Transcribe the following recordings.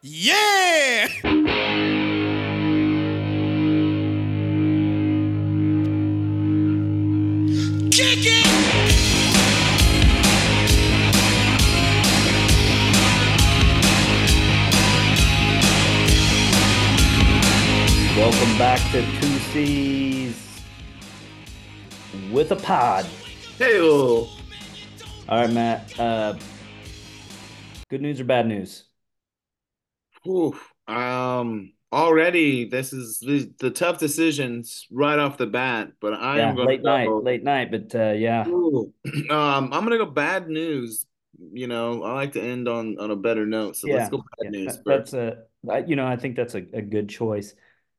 Yeah! Kick it! Welcome back to Two C's with a pod. Hey, All right, Matt. Uh, good news or bad news? Um, already this is the, the tough decisions right off the bat, but I yeah, am going late night, late night, but uh, yeah, Ooh. Um, I'm gonna go bad news. You know, I like to end on on a better note, so yeah, let's go bad yeah, news that- that's a, you know, I think that's a, a good choice.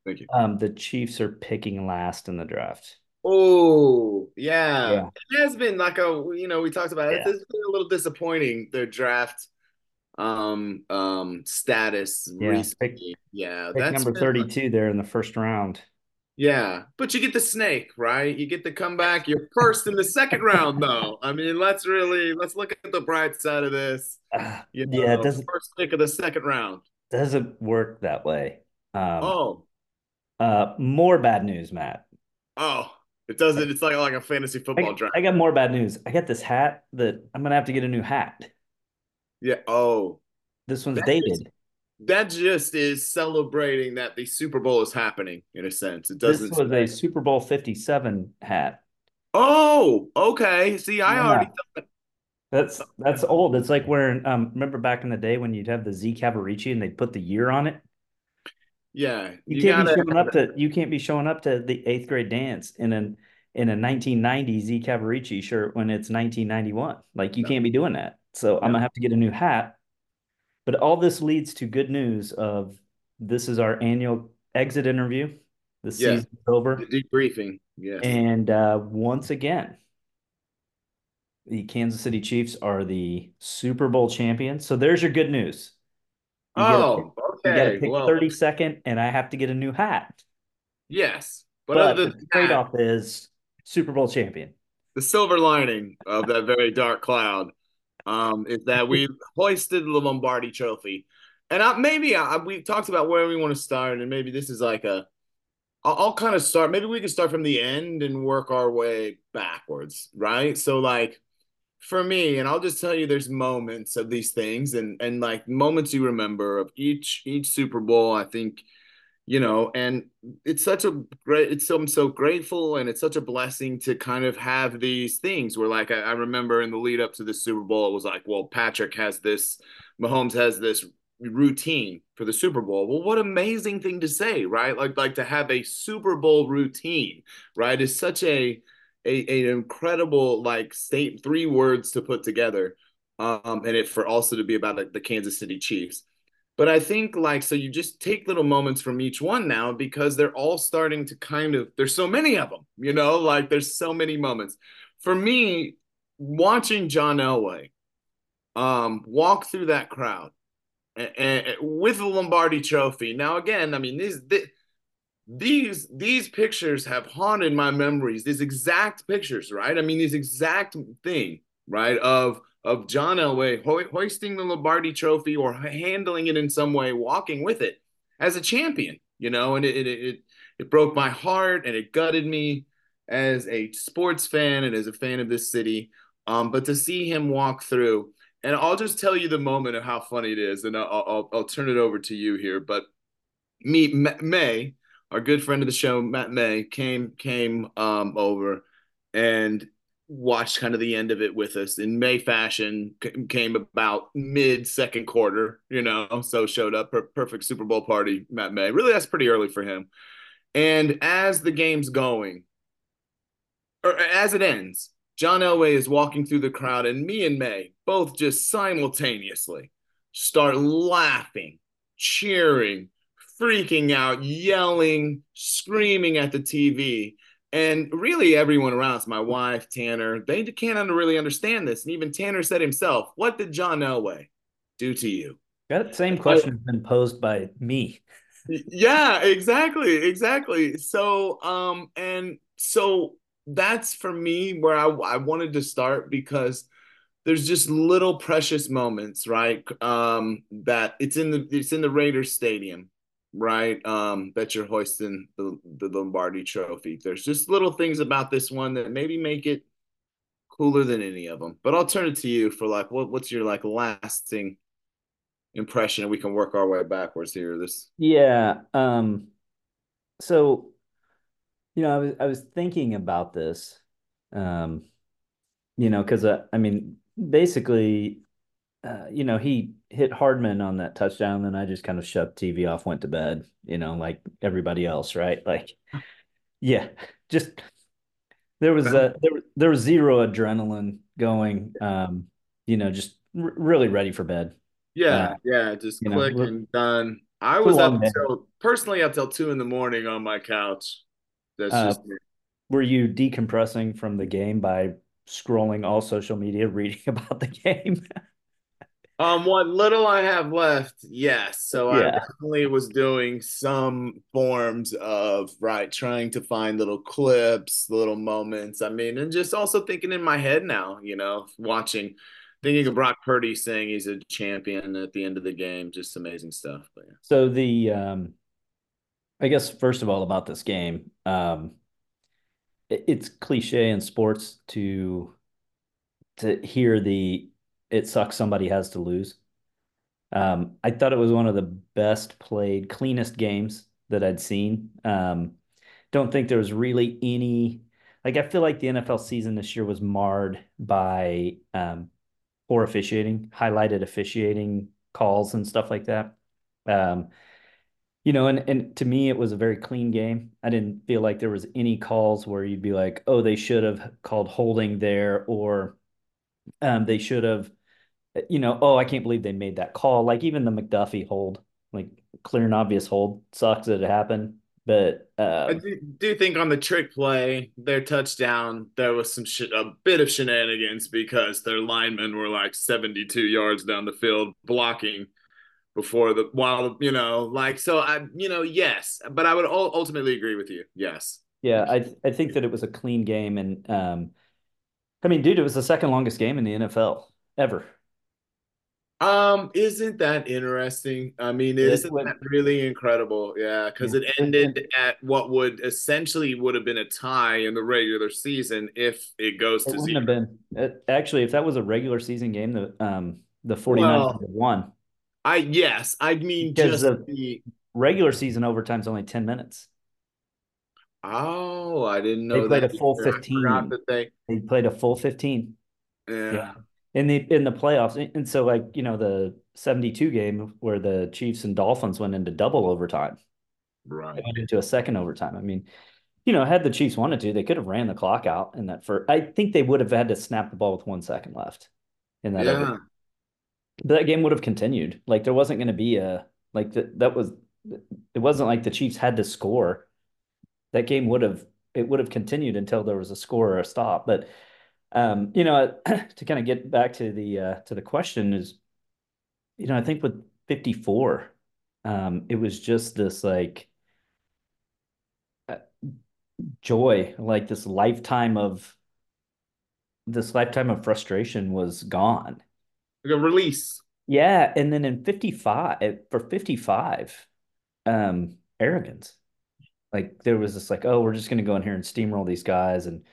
Thank you. Um, the Chiefs are picking last in the draft. Oh, yeah. Yeah. It has been like a you know we talked about it. It's been a little disappointing their draft um um status Yeah, recently. yeah, Pick that's number been- thirty-two there in the first round. Yeah, but you get the snake, right? You get to come back. You're first in the second round, though. I mean, let's really let's look at the bright side of this. Ah, You yeah, it know, doesn't first pick of the second round. doesn't work that way. Um, Oh, uh, more bad news, Matt. oh, it doesn't. It's like like a fantasy I, football draft. I got more bad news. I got this hat that I'm gonna have to get a new hat. Yeah. Oh, This one's That is- dated. that just is celebrating that the Super Bowl is happening in a sense. It doesn't. This was a Super Bowl 57 hat. Oh, okay. See, I Yeah. already. That's that's old. It's like wearing um remember back in the day when you'd have the Z Cavaricci and they'd put the year on it? Yeah, You, can't gotta- be showing up to you can't be showing up to the eighth grade dance in an in a 1990 Z Cavaricci shirt when it's 1991. Like you can't be doing that. So I'm gonna have to get a new hat. But all this leads to good news of this is our annual exit interview. The Yeah. season's over. the debriefing. Yes. And uh, once again, the Kansas City Chiefs are the Super Bowl champions. So there's your good news. You gotta oh, pick- you got to okay. pick Well, 32nd, and I have to get a new hat. yes, but, But, other the that, trade-off is Super Bowl champion. the silver lining of that very dark cloud um, is that we hoisted the Lombardi Trophy, and I, maybe I, we talked about where we want to start, and maybe this is like a. I'll, I'll kind of start. Maybe we can start from the end and work our way backwards, right? So, like for me, and I'll just tell you, there's moments of these things, and and like moments you remember of each each Super Bowl. I think you know and it's such a great it's so i'm so grateful and it's such a blessing to kind of have these things where like I, I remember in the lead up to the super bowl it was like well patrick has this mahomes has this routine for the super bowl. Well what amazing thing to say right? Like like to have a super bowl routine right is such a a an incredible like state three words to put together um and it for also to be about the, the kansas city chiefs but I think like so you just take little moments from each one now because they're all starting to kind of there's so many of them, you know, like there's so many moments. For me, watching John Elway um walk through that crowd and, and with the Lombardi trophy. Now again, I mean these these these pictures have haunted my memories. These exact pictures, right? I mean these exact thing, right? Of of John Elway ho- hoisting the Lombardi Trophy or handling it in some way, walking with it as a champion, you know, and it it it, it broke my heart and it gutted me as a sports fan and as a fan of this city. Um, but to see him walk through, and I'll just tell you the moment of how funny it is, and I'll I'll, I'll turn it over to you here. But me, May, our good friend of the show, Matt May, came came um over and watched kind of the end of it with us in May fashion. c- Came about mid second quarter, you know, so showed up per- perfect Super Bowl party. Matt May, really, that's pretty early for him. And as the game's going, or as it ends, John Elway is walking through the crowd, and me and May both just simultaneously start laughing, cheering, freaking out, yelling, screaming at the TV. And really, everyone around us, my wife, Tanner, they can't under- really understand this. And even Tanner said himself, What did John Elway do to you? That same question has been posed by me. yeah exactly exactly so um and so that's for me where I, I wanted to start because there's just little precious moments, right? Um, that it's in the it's in the Raiders stadium, right? Um, that you're hoisting the, the Lombardi trophy. There's just little things about this one that maybe make it cooler than any of them. But I'll turn it to you for like what what's your like lasting impression we can work our way backwards here. This Yeah. Um, so you know, I was I was thinking about this. Um, you know, because uh, I mean, basically, uh, you know, he hit Hardman on that touchdown, and I just kind of shut TV off, went to bed, you know, like everybody else, right? Like, yeah, just there was a there, there was zero adrenaline going, um, you know, just r really ready for bed. yeah, Uh, yeah, just you know, click and done. I was up until personally up till two in the morning on my couch. That's Uh, just me. Were you decompressing from the game by scrolling all social media, reading about the game? Um, what little I have left, yes. So I definitely was doing some forms of right, trying to find little clips, little moments. I mean, and just also thinking in my head now, you know, watching, thinking of Brock Purdy saying he's a champion at the end of the game, just amazing stuff. But yeah. So the um I guess first of all about this game, um it- it's cliche in sports to to hear the it sucks somebody has to lose. Um I thought it was one of the best played, cleanest games that I'd seen. Um don't think there was really any like I feel like the NFL season this year was marred by um poor officiating, highlighted officiating calls and stuff like that. Um you know, and and to me, it was a very clean game. I didn't feel like there was any calls where you'd be like, "Oh, they should have called holding there," or um, they should have, you know, "Oh, I can't believe they made that call." Like even the McDuffie hold, like clear and obvious hold, sucks that it happened. But I um, do, do think on the trick play, their touchdown, there was some shit, a bit of shenanigans because their linemen were like 72 yards down the field blocking before the while you know like so I you know yes, but I would ultimately agree with you. Yes. yeah, I I think that it was a clean game, and um, I mean, dude, it was the second longest game in the NFL ever. Um, isn't that interesting? I mean, It isn't would- that really incredible? Yeah, because Yeah. it ended at what would essentially would have been a tie in the regular season if it goes It to wouldn't have zero. been it, actually if that was a regular season game, the um the 49ers Well, won. I yes, I mean Because just the Regular season overtime's only 10 minutes. oh, I didn't know They played that a full either. 15. that they They played a full 15. yeah. Yeah. In the in the playoffs. And- so like, you know, the 72 game where the Chiefs and Dolphins went into double overtime. Right. They went into a second overtime. I mean, you know, had the Chiefs wanted to, they could have ran the clock out in that first. I think they would have had to snap the ball with one second left in that Yeah. But that game would have continued. Like there wasn't going to be a like that. That was it. Wasn't like the Chiefs had to score. That game would have it would have continued until there was a score or a stop. But you know, to kind of get back to the uh, to the question is, you know, I think with fifty four, um, it was just this like uh, joy, like this lifetime of this lifetime of frustration was gone. Like a release. Yeah, and then in 55 for 55, um, arrogance. Like there was this like, oh, we're just gonna go in here and steamroll these guys and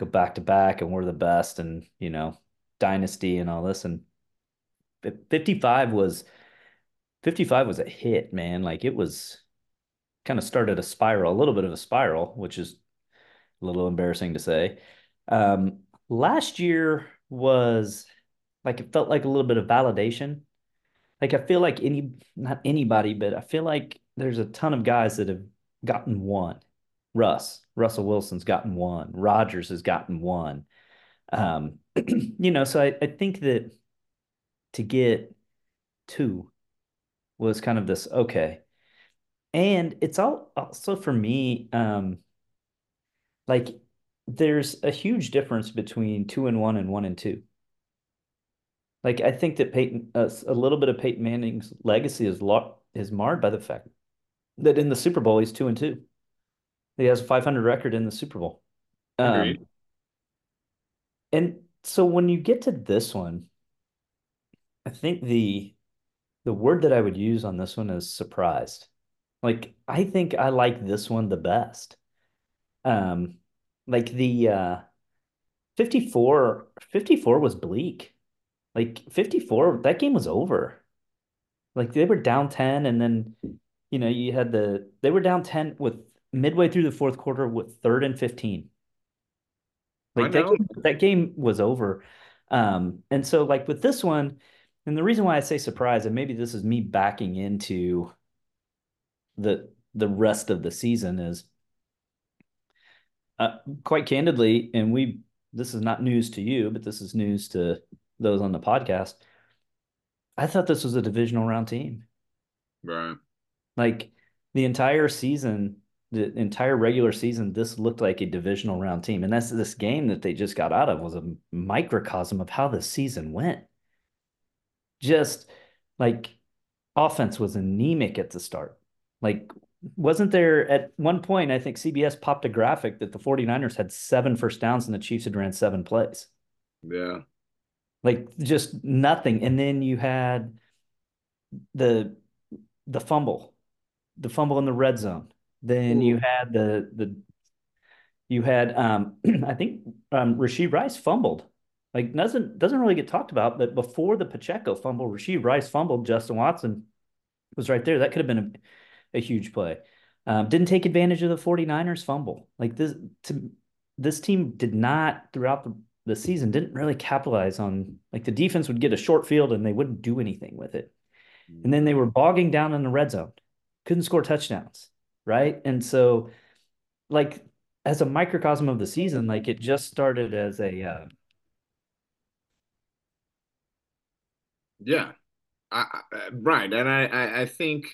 go back to back and we're the best and you know, dynasty and all this. And 55 was 55 was a hit, man. Like it was kind of started a spiral, a little bit of a spiral, which is a little embarrassing to say. Um, last year was like it felt like a little bit of validation. Like I feel like any not anybody, but I feel like there's a ton of guys that have gotten one. Russ, Russell Wilson's gotten one. Rodgers has gotten one. Um, you know, so I, I think that to get two was kind of this okay. And it's all also for me, um, like there's a huge difference between two and one and one and two. Like I think that Peyton, uh, a little bit of Peyton Manning's legacy is lo is marred by the fact that in the Super Bowl he's two and two. He has a 500 record in the Super Bowl. Um, and so when you get to this one, I think the the word that I would use on this one is surprised. Like I think I like this one the best. Um like the uh 54 54 was bleak. Like 54 that game was over. Like they were down 10 and then you know, you had the they were down 10 with midway through the fourth quarter with third and 15. Like that game, that game was over. Um, and so like with this one, and the reason why I say surprise, and maybe this is me backing into the the rest of the season is uh, quite candidly, and we this is not news to you, but this is news to those on the podcast. I thought this was a divisional round team. Right. Like the entire season, the entire regular season, this looked like a divisional round team. And that's this game that they just got out of was a microcosm of how the season went. Just like offense was anemic at the start. Like, wasn't there at one point, I think CBS popped a graphic that the 49ers had seven first downs and the Chiefs had ran seven plays. Yeah. Like just nothing. And then you had the the fumble, the fumble in the red zone then you had the the you had um I think um Rashee Rice fumbled. Like doesn't doesn't really get talked about, but before the Pacheco fumble, Rashee Rice fumbled, Justin Watson was right there. That could have been a, a huge play. Um, didn't take advantage of the 49ers fumble. Like this to this team did not throughout the, the season didn't really capitalize on like the defense would get a short field and they wouldn't do anything with it. And then they were bogging down in the red zone. Couldn't score touchdowns right? And so, like as a microcosm of the season, like it just started as a uh... yeah, I, I, right, and I, I I think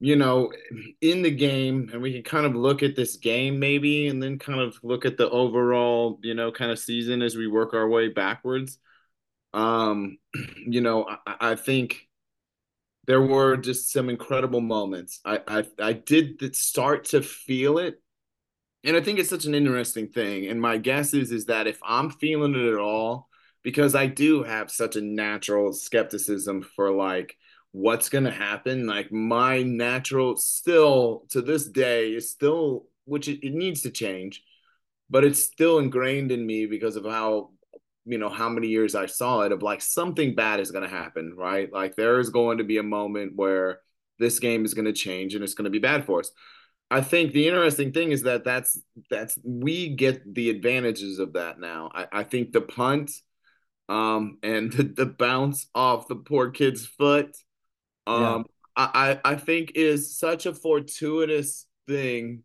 you know in the game, and we can kind of look at this game maybe, and then kind of look at the overall you know kind of season as we work our way backwards. Um, you know, I, I think there were just some incredible moments. I I, I did start to feel it, and I think it's such an interesting thing. And my guess is is that if I'm feeling it at all, because I do have such a natural skepticism for like what's to happen. Like my natural still to this day is still which it, it needs to change, but it's still ingrained in me because of how you know how many years I saw it of like something bad is going to happen, right? Like there is going to be a moment where this game is going to change and it's going to be bad for us. I think the interesting thing is that that's that's we get the advantages of that now. I, I think the punt um and the, the bounce off the poor kid's foot um yeah. I, I think is such a fortuitous thing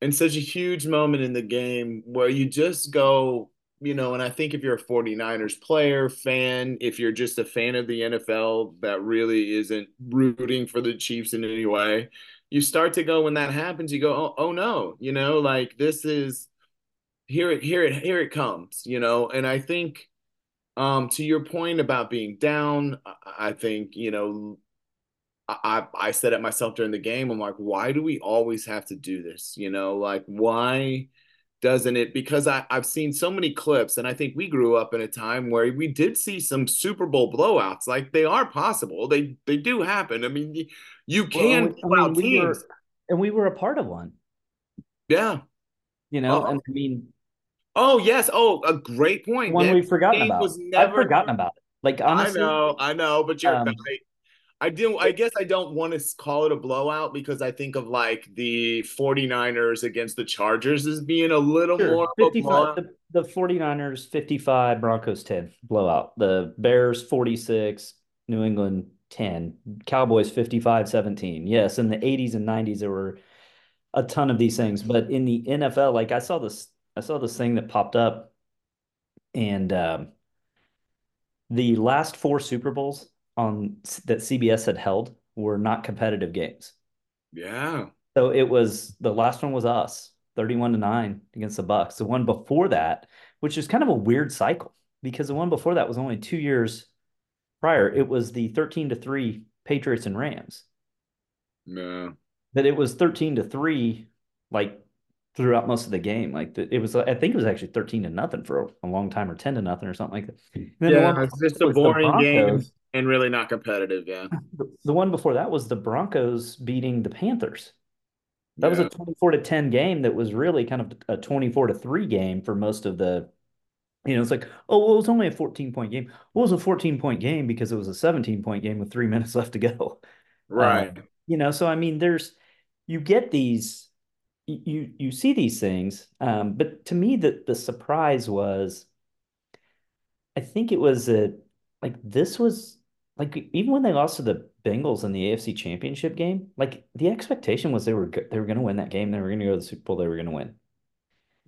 and such a huge moment in the game where you just go you know, and I think if you're a 49ers player, fan, if you're just a fan of the NFL that really isn't rooting for the Chiefs in any way, you start to go when that happens, you go, oh, oh no, you know, like this is here it here it here it comes, you know, and I think um to your point about being down, I think, you know, I I said it myself during the game. I'm like, why do we always have to do this? You know, like why doesn't it? Because I, I've seen so many clips, and I think we grew up in a time where we did see some Super Bowl blowouts. Like they are possible. They they do happen. I mean, you can well, mean, we were, and we were a part of one. Yeah. You know, and I mean Oh yes. Oh, a great point. One we've forgotten about. Never, I've forgotten about it. Like honestly, I know, I know, but you're um, right. I do I guess I don't want to call it a blowout because I think of like the 49ers against the Chargers as being a little sure. more 55 the, the 49ers 55 Broncos 10 blowout. The Bears 46 New England 10 Cowboys 55 17. Yes, in the 80s and 90s there were a ton of these things, but in the NFL like I saw this I saw this thing that popped up and um, the last four Super Bowls on that CBS had held were not competitive games. Yeah. So it was the last one was us, 31 to 9 against the Bucs. The one before that, which is kind of a weird cycle because the one before that was only 2 years prior. It was the 13 to 3 Patriots and Rams. Yeah. But it was 13 to 3 like throughout most of the game. Like it was, I think it was actually thirteen to nothing for a, long time, or ten to nothing, or something like that. yeah, it's just a boring game and really not competitive. Yeah, the, one before that was the Broncos beating the Panthers. That yeah. was a twenty-four to ten game. That was really kind of a twenty-four to three game for most of the. You know, it's like, oh, well, it was only a 14 point game. Well, it was a 14 point game because it was a 17 point game with three minutes left to go. Right. Um, you know, so I mean, there's, you get these you you see these things, um, but to me, the the surprise was, I think it was a like this was like even when they lost to the Bengals in the AFC Championship game, like the expectation was they were they were going to win that game, they were going to go to the Super Bowl, they were going to win.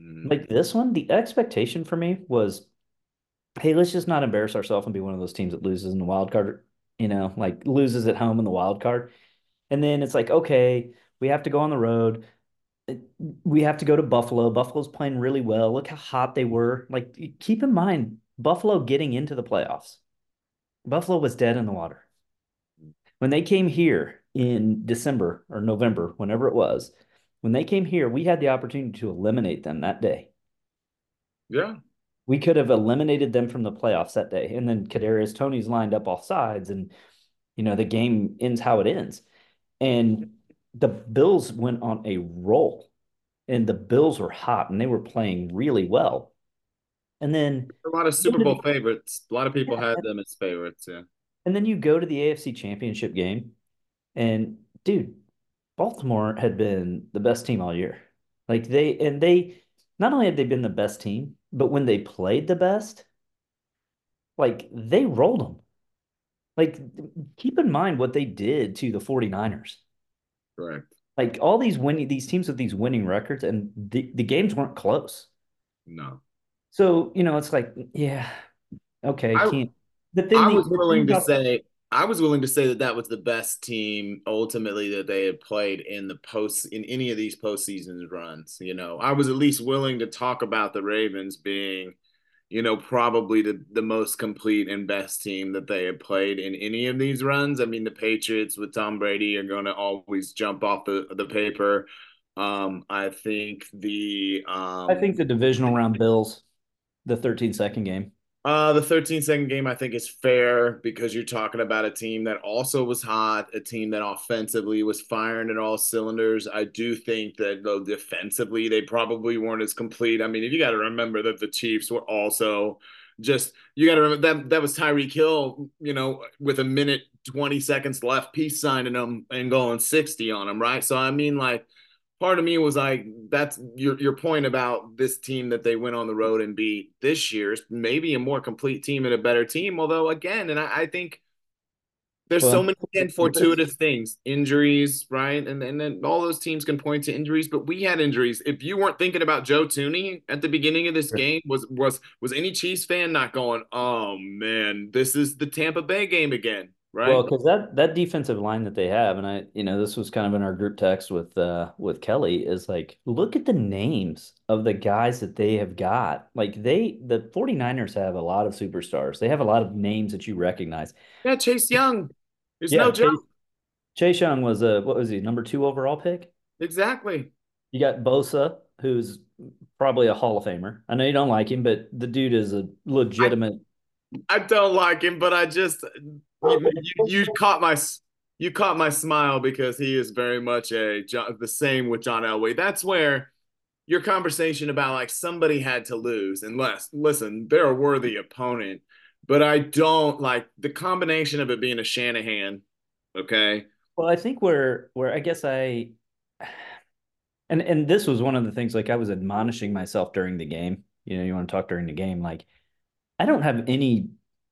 Mm. Like this one, the expectation for me was, hey, let's just not embarrass ourselves and be one of those teams that loses in the wild card, you know, like loses at home in the wild card. And then it's like, okay, we have to go on the road we have to go to Buffalo. Buffalo's playing really well. Look how hot they were. Like, keep in mind, Buffalo getting into the playoffs. Buffalo was dead in the water. When they came here in December or November, whenever it was, when they came here, we had the opportunity to eliminate them that day. Yeah. We could have eliminated them from the playoffs that day. And then Kadarius Toney's lined up off sides, and you know, the game ends how it ends. And the Bills went on a roll and the Bills were hot and they were playing really well. And then a lot of Super Bowl favorites. A lot of people yeah, had them as favorites, yeah. And then you go to the AFC Championship game, and dude, Baltimore had been the best team all year. Like they and they not only had they been the best team, but when they played the best, like they rolled them. Like keep in mind what they did to the 49ers. Correct. Like all these winning these teams with these winning records, and the, the games weren't close. No. So you know, it's like, yeah, okay, I, can't. But then I the, was willing to say I was willing to say that that was the best team ultimately that they had played in the post in any of these postseason runs. You know, I was at least willing to talk about the Ravens being you know, probably the, the most complete and best team that they had played in any of these runs. I mean, the Patriots with Tom Brady are going to always jump off the, the paper. Um, I think the um, I think the divisional round Bills, the 13 second game. Uh, the 13 second game, I think, is fair because you're talking about a team that also was hot, a team that offensively was firing at all cylinders. I do think that, though, defensively, they probably weren't as complete. I mean, if you got to remember that the Chiefs were also just, you got to remember that that was Tyreek Hill, you know, with a minute, 20 seconds left, peace signing them and going 60 on them, right? So, I mean, like, part of me was like, that's your your point about this team that they went on the road and beat this year's maybe a more complete team and a better team. Although again, and I, I think there's well, so many again, fortuitous things, injuries, right? And, and then all those teams can point to injuries, but we had injuries. If you weren't thinking about Joe Thuney at the beginning of this game, was was was any Chiefs fan not going, oh man, this is the Tampa Bay game again? Right? Well, because that that defensive line that they have, and I, you know, this was kind of in our group text with uh with Kelly, is like, look at the names of the guys that they have got. Like they the 49ers have a lot of superstars. They have a lot of names that you recognize. Yeah, Chase Young. There's yeah, no joke. Chase, Chase Young was a what was he, number two overall pick? Exactly. You got Bosa, who's probably a Hall of Famer. I know you don't like him, but the dude is a legitimate I, I don't like him, but I just you, oh, you, caught my you caught my smile because he is very much a the same with John Elway. That's where your conversation about like somebody had to lose, unless listen, they're a worthy opponent, but I don't like the combination of it being a Shanahan. Okay. Well, I think where where I guess I and and this was one of the things like I was admonishing myself during the game. You know, you want to talk during the game, like I don't have any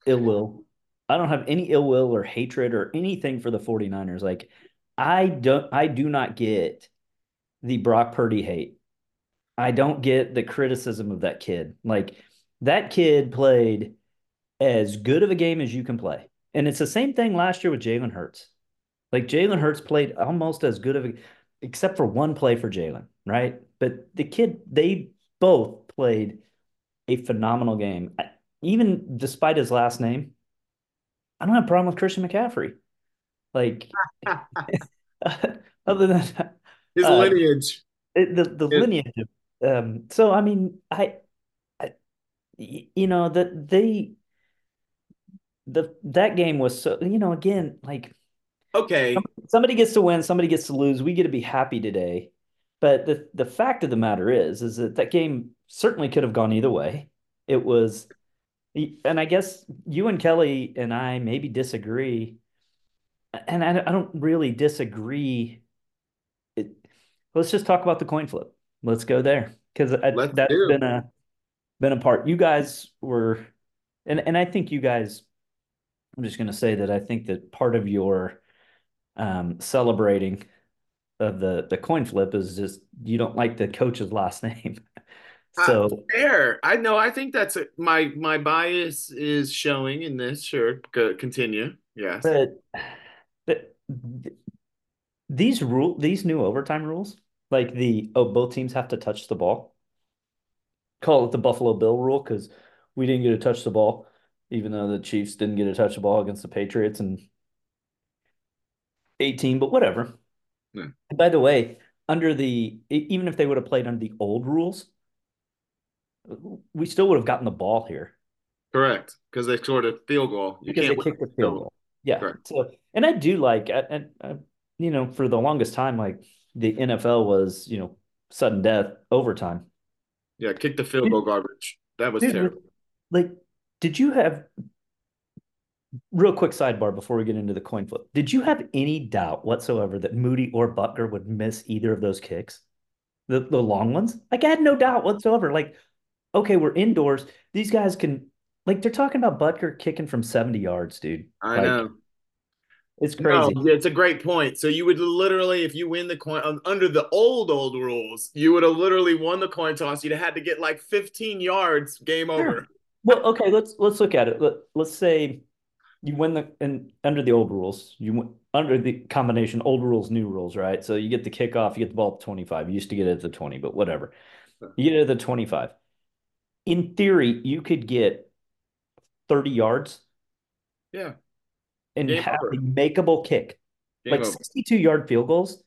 ill will I don't have any ill will or hatred or anything for the 49ers. Like I don't I do not get the Brock Purdy hate. I don't get the criticism of that kid. Like that kid played as good of a game as you can play. And it's the same thing last year with Jalen Hurts. Like Jalen Hurts played almost as good of a except for one play for Jalen, right? But the kid, they both played a phenomenal game. Even despite his last name, I don't have a problem with Christian McCaffrey. Like, other than his uh, lineage. It- the the It- lineage um so I mean I, you know that they the that game was so you know again like Okay, somebody gets to win somebody gets to lose we get to be happy today but the the fact of the matter is is that that game certainly could have gone either way it was and I guess you and Kelly and I maybe disagree and I, I don't really disagree it, let's just talk about the coin flip let's go there because that's do. been a been a part you guys were and and I think you guys I'm just going to say that I think that part of your um, celebrating of the the coin flip is just you don't like the coach's last name. Uh, so fair. I know. I think that's a, my my bias is showing in this. Sure, continue. Yes. but, but these rule these new overtime rules, like the oh both teams have to touch the ball. Call it the Buffalo Bill rule because we didn't get to touch the ball, even though the Chiefs didn't get to touch the ball against the Patriots in 18, but whatever. Yeah. By the way, under the even if they would have played under the old rules, we still would have gotten the ball here Correct. Because they scored a field goal. You because they can't kicked the field goal. Yeah. Correct. So, and I do like, and, and you know, for the longest time, like the NFL was, you know, sudden death overtime. Yeah, kick the field goal garbage. That was Dude, terrible. Like, did you have real quick sidebar before we get into the coin flip? Did you have any doubt whatsoever that Moody or Butker would miss either of those kicks? The the long ones? Like I had no doubt whatsoever. Like, okay, we're indoors. These guys can like they're talking about Butker kicking from 70 yards, dude. I Like, know. It's No, crazy. it's a great point. So you would literally, if you win the coin under the old old rules, you would have literally won the coin toss. You'd have had to get like 15 yards, game Sure. over. Well, okay, let's let's look at it. Let, let's say you win the and under the old rules, you win, under the combination old rules, new rules, right? So you get the kickoff, you get the ball at 25. You used to get it at the 20, but whatever. You get it at the 25. In theory, you could get 30 yards Yeah, and Game have over. a makeable kick. game Like over. 62 yard field goals.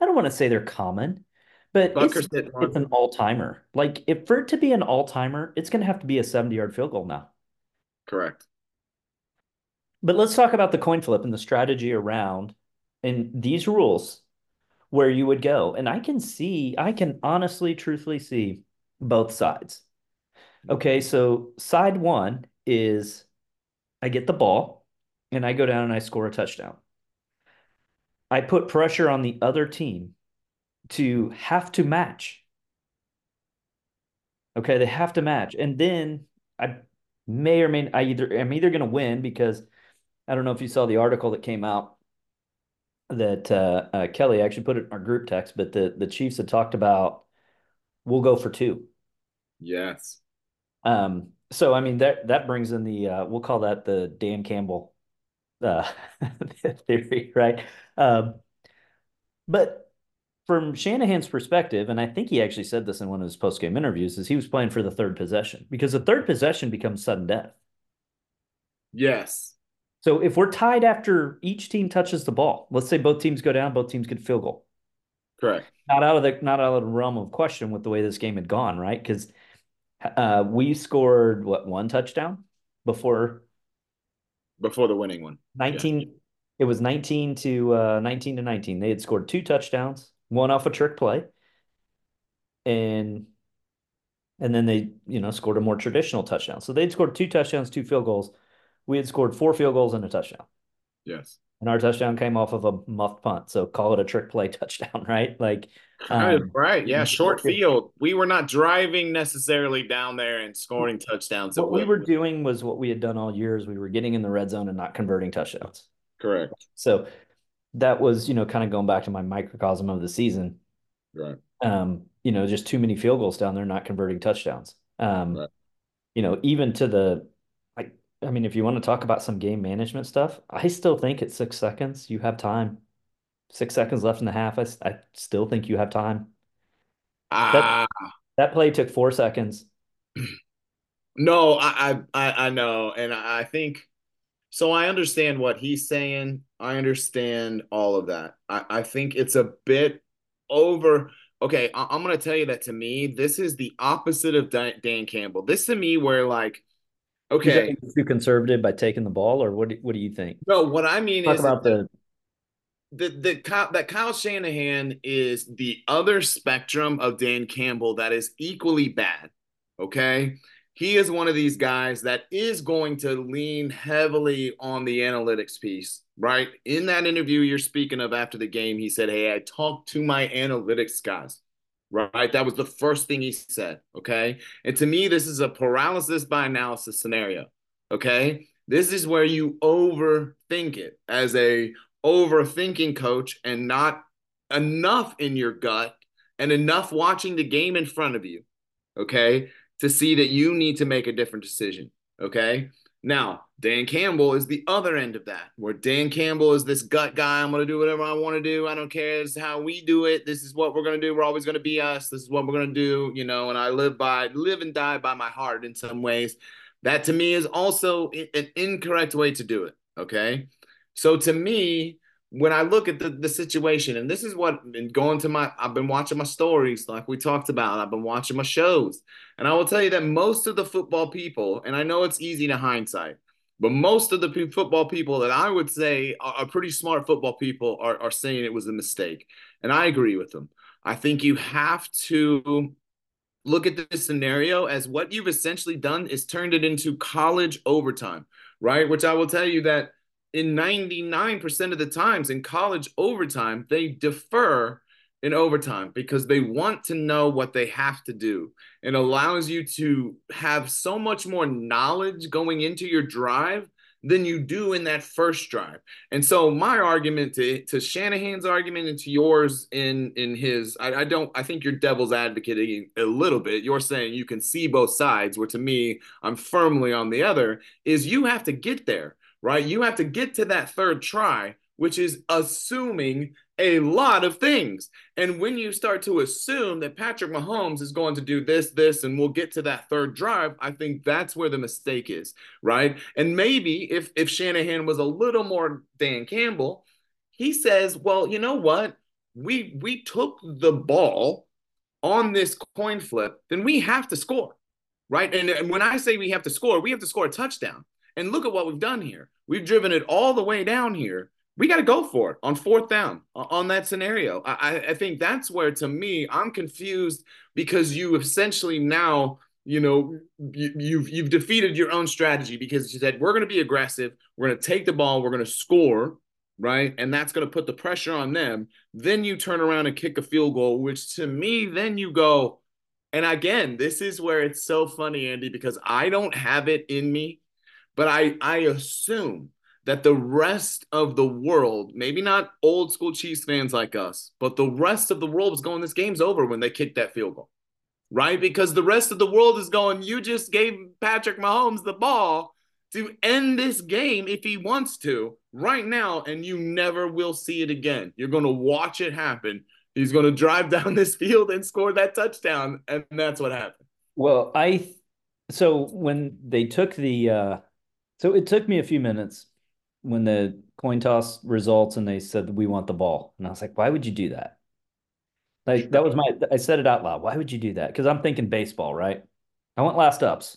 I don't want to say they're common, but it's, it's an all timer. Like if for it to be an all timer, it's going to have to be a 70 yard field goal now. Correct. But let's talk about the coin flip and the strategy around and these rules where you would go. And I can see, I can honestly, truthfully see both sides. Okay, so side one is I get the ball and I go down and I score a touchdown. I put pressure on the other team to have to match. Okay, they have to match. And then I may or may I either I'm either going to win because I don't know if you saw the article that came out that uh, uh, Kelly actually put it in our group text, but the the Chiefs had talked about we'll go for two. Yes. Um, so I mean that that brings in the uh, we'll call that the Dan Campbell uh, theory, right? Um, but from Shanahan's perspective, and I think he actually said this in one of his post game interviews, is he was playing for the third possession because the third possession becomes sudden death. Yes. So if we're tied after each team touches the ball, let's say both teams go down, both teams get field goal. Correct. Not out of the not out of the realm of question with the way this game had gone, right? Because uh, we scored what one touchdown before? Before the winning one. 19 it was 19 to uh 19 to 19 they had scored two touchdowns one off a trick play and and then they you know scored a more traditional touchdown. So they'd scored two touchdowns two field goals. We had scored four field goals and a touchdown. Yes. And our touchdown came off of a muffed punt so call it a trick play touchdown right like Right, um, right. Yeah. Short field. We were not driving necessarily down there and scoring touchdowns. what we were doing was what we had done all years we were getting in the red zone and not converting touchdowns Correct. so that was you know kind of going back to my microcosm of the season Right. um, you know, just too many field goals down there, not converting touchdowns. Um, Right. you know, even to the I mean, if you want to talk about some game management stuff, I still think at six seconds you have time. Six seconds left in the half. I, I still think you have time. Ah, That play took four seconds. no, I, I, I know, and I think so. I understand what he's saying. I understand all of that. I, I think it's a bit over. okay, I- am going to tell you that to me, this is the opposite of Dan, Dan Campbell. This to me, where like, okay, too conservative by taking the ball, or what? Do, what do you think? No, what I mean Talk is about the the the Kyle, that Kyle Shanahan is the other spectrum of Dan Campbell that is equally bad. Okay, he is one of these guys that is going to lean heavily on the analytics piece. Right in that interview you're speaking of after the game, he said, "Hey, I talked to my analytics guys." Right, that was the first thing he said. Okay, and to me, this is a paralysis by analysis scenario. Okay, this is where you overthink it as a overthinking coach and not enough in your gut and enough watching the game in front of you, okay, to see that you need to make a different decision, okay? Now, Dan Campbell is the other end of that, where Dan Campbell is this gut guy. I'm going to do whatever I want to do. I don't care. How we do it. This is what we're going to do. We're always going to be us. This is what we're going to do, you know, and I live by, live and die by my heart in some ways. That to me is also an incorrect way to do it, okay? So to me, when I look at the, the situation, and this is what and going to my I've been watching my stories, like we talked about, I've been watching my shows. And I will tell you that most of the football people, and I know it's easy to hindsight, but most of the football people that I would say are, are pretty smart football people are, are saying it was a mistake. And I agree with them. I think you have to look at this scenario as what you've essentially done is turned it into college overtime, right? Which I will tell you that in 99% of the times in college overtime, they defer in overtime because they want to know what they have to do. It allows you to have so much more knowledge going into your drive than you do in that first drive. And so my argument to, to Shanahan's argument and to yours in in his, I, I don't I think you're devil's advocating a little bit. You're saying you can see both sides, where to me, I'm firmly on the other, is you have to get there right? You have to get to that third try, which is assuming a lot of things. And when you start to assume that Patrick Mahomes is going to do this, this, and we'll get to that third drive, I think that's where the mistake is, right? And maybe if if Shanahan was a little more Dan Campbell, he says, well, you know what? We we took the ball on this coin flip, then we have to score, right? And, and when I say we have to score, we have to score a touchdown. And look at what we've done here. We've driven it all the way down here. We got to go for it on fourth down uh, on that scenario. I, I think that's where, to me, I'm confused because you essentially now, you know, you, you've you've defeated your own strategy because you said we're going to be aggressive, we're going to take the ball, we're going to score, right? And that's going to put the pressure on them. Then you turn around and kick a field goal, which to me, then you go. And again, this is where it's so funny, Andy, because I don't have it in me but I, I assume that the rest of the world, maybe not old school Chiefs fans like us, but the rest of the world was going, this game's over when they kicked that field goal, right? Because the rest of the world is going, you just gave Patrick Mahomes the ball to end this game if he wants to right now, and you never will see it again. You're going to watch it happen. He's going to drive down this field and score that touchdown, and that's what happened. Well, I so when they took the uh so it took me a few minutes when the coin toss results and they said we want the ball. And I was like, why would you do that? Like that was my I said it out loud. Why would you do that? Because I'm thinking baseball, right? I want last ups.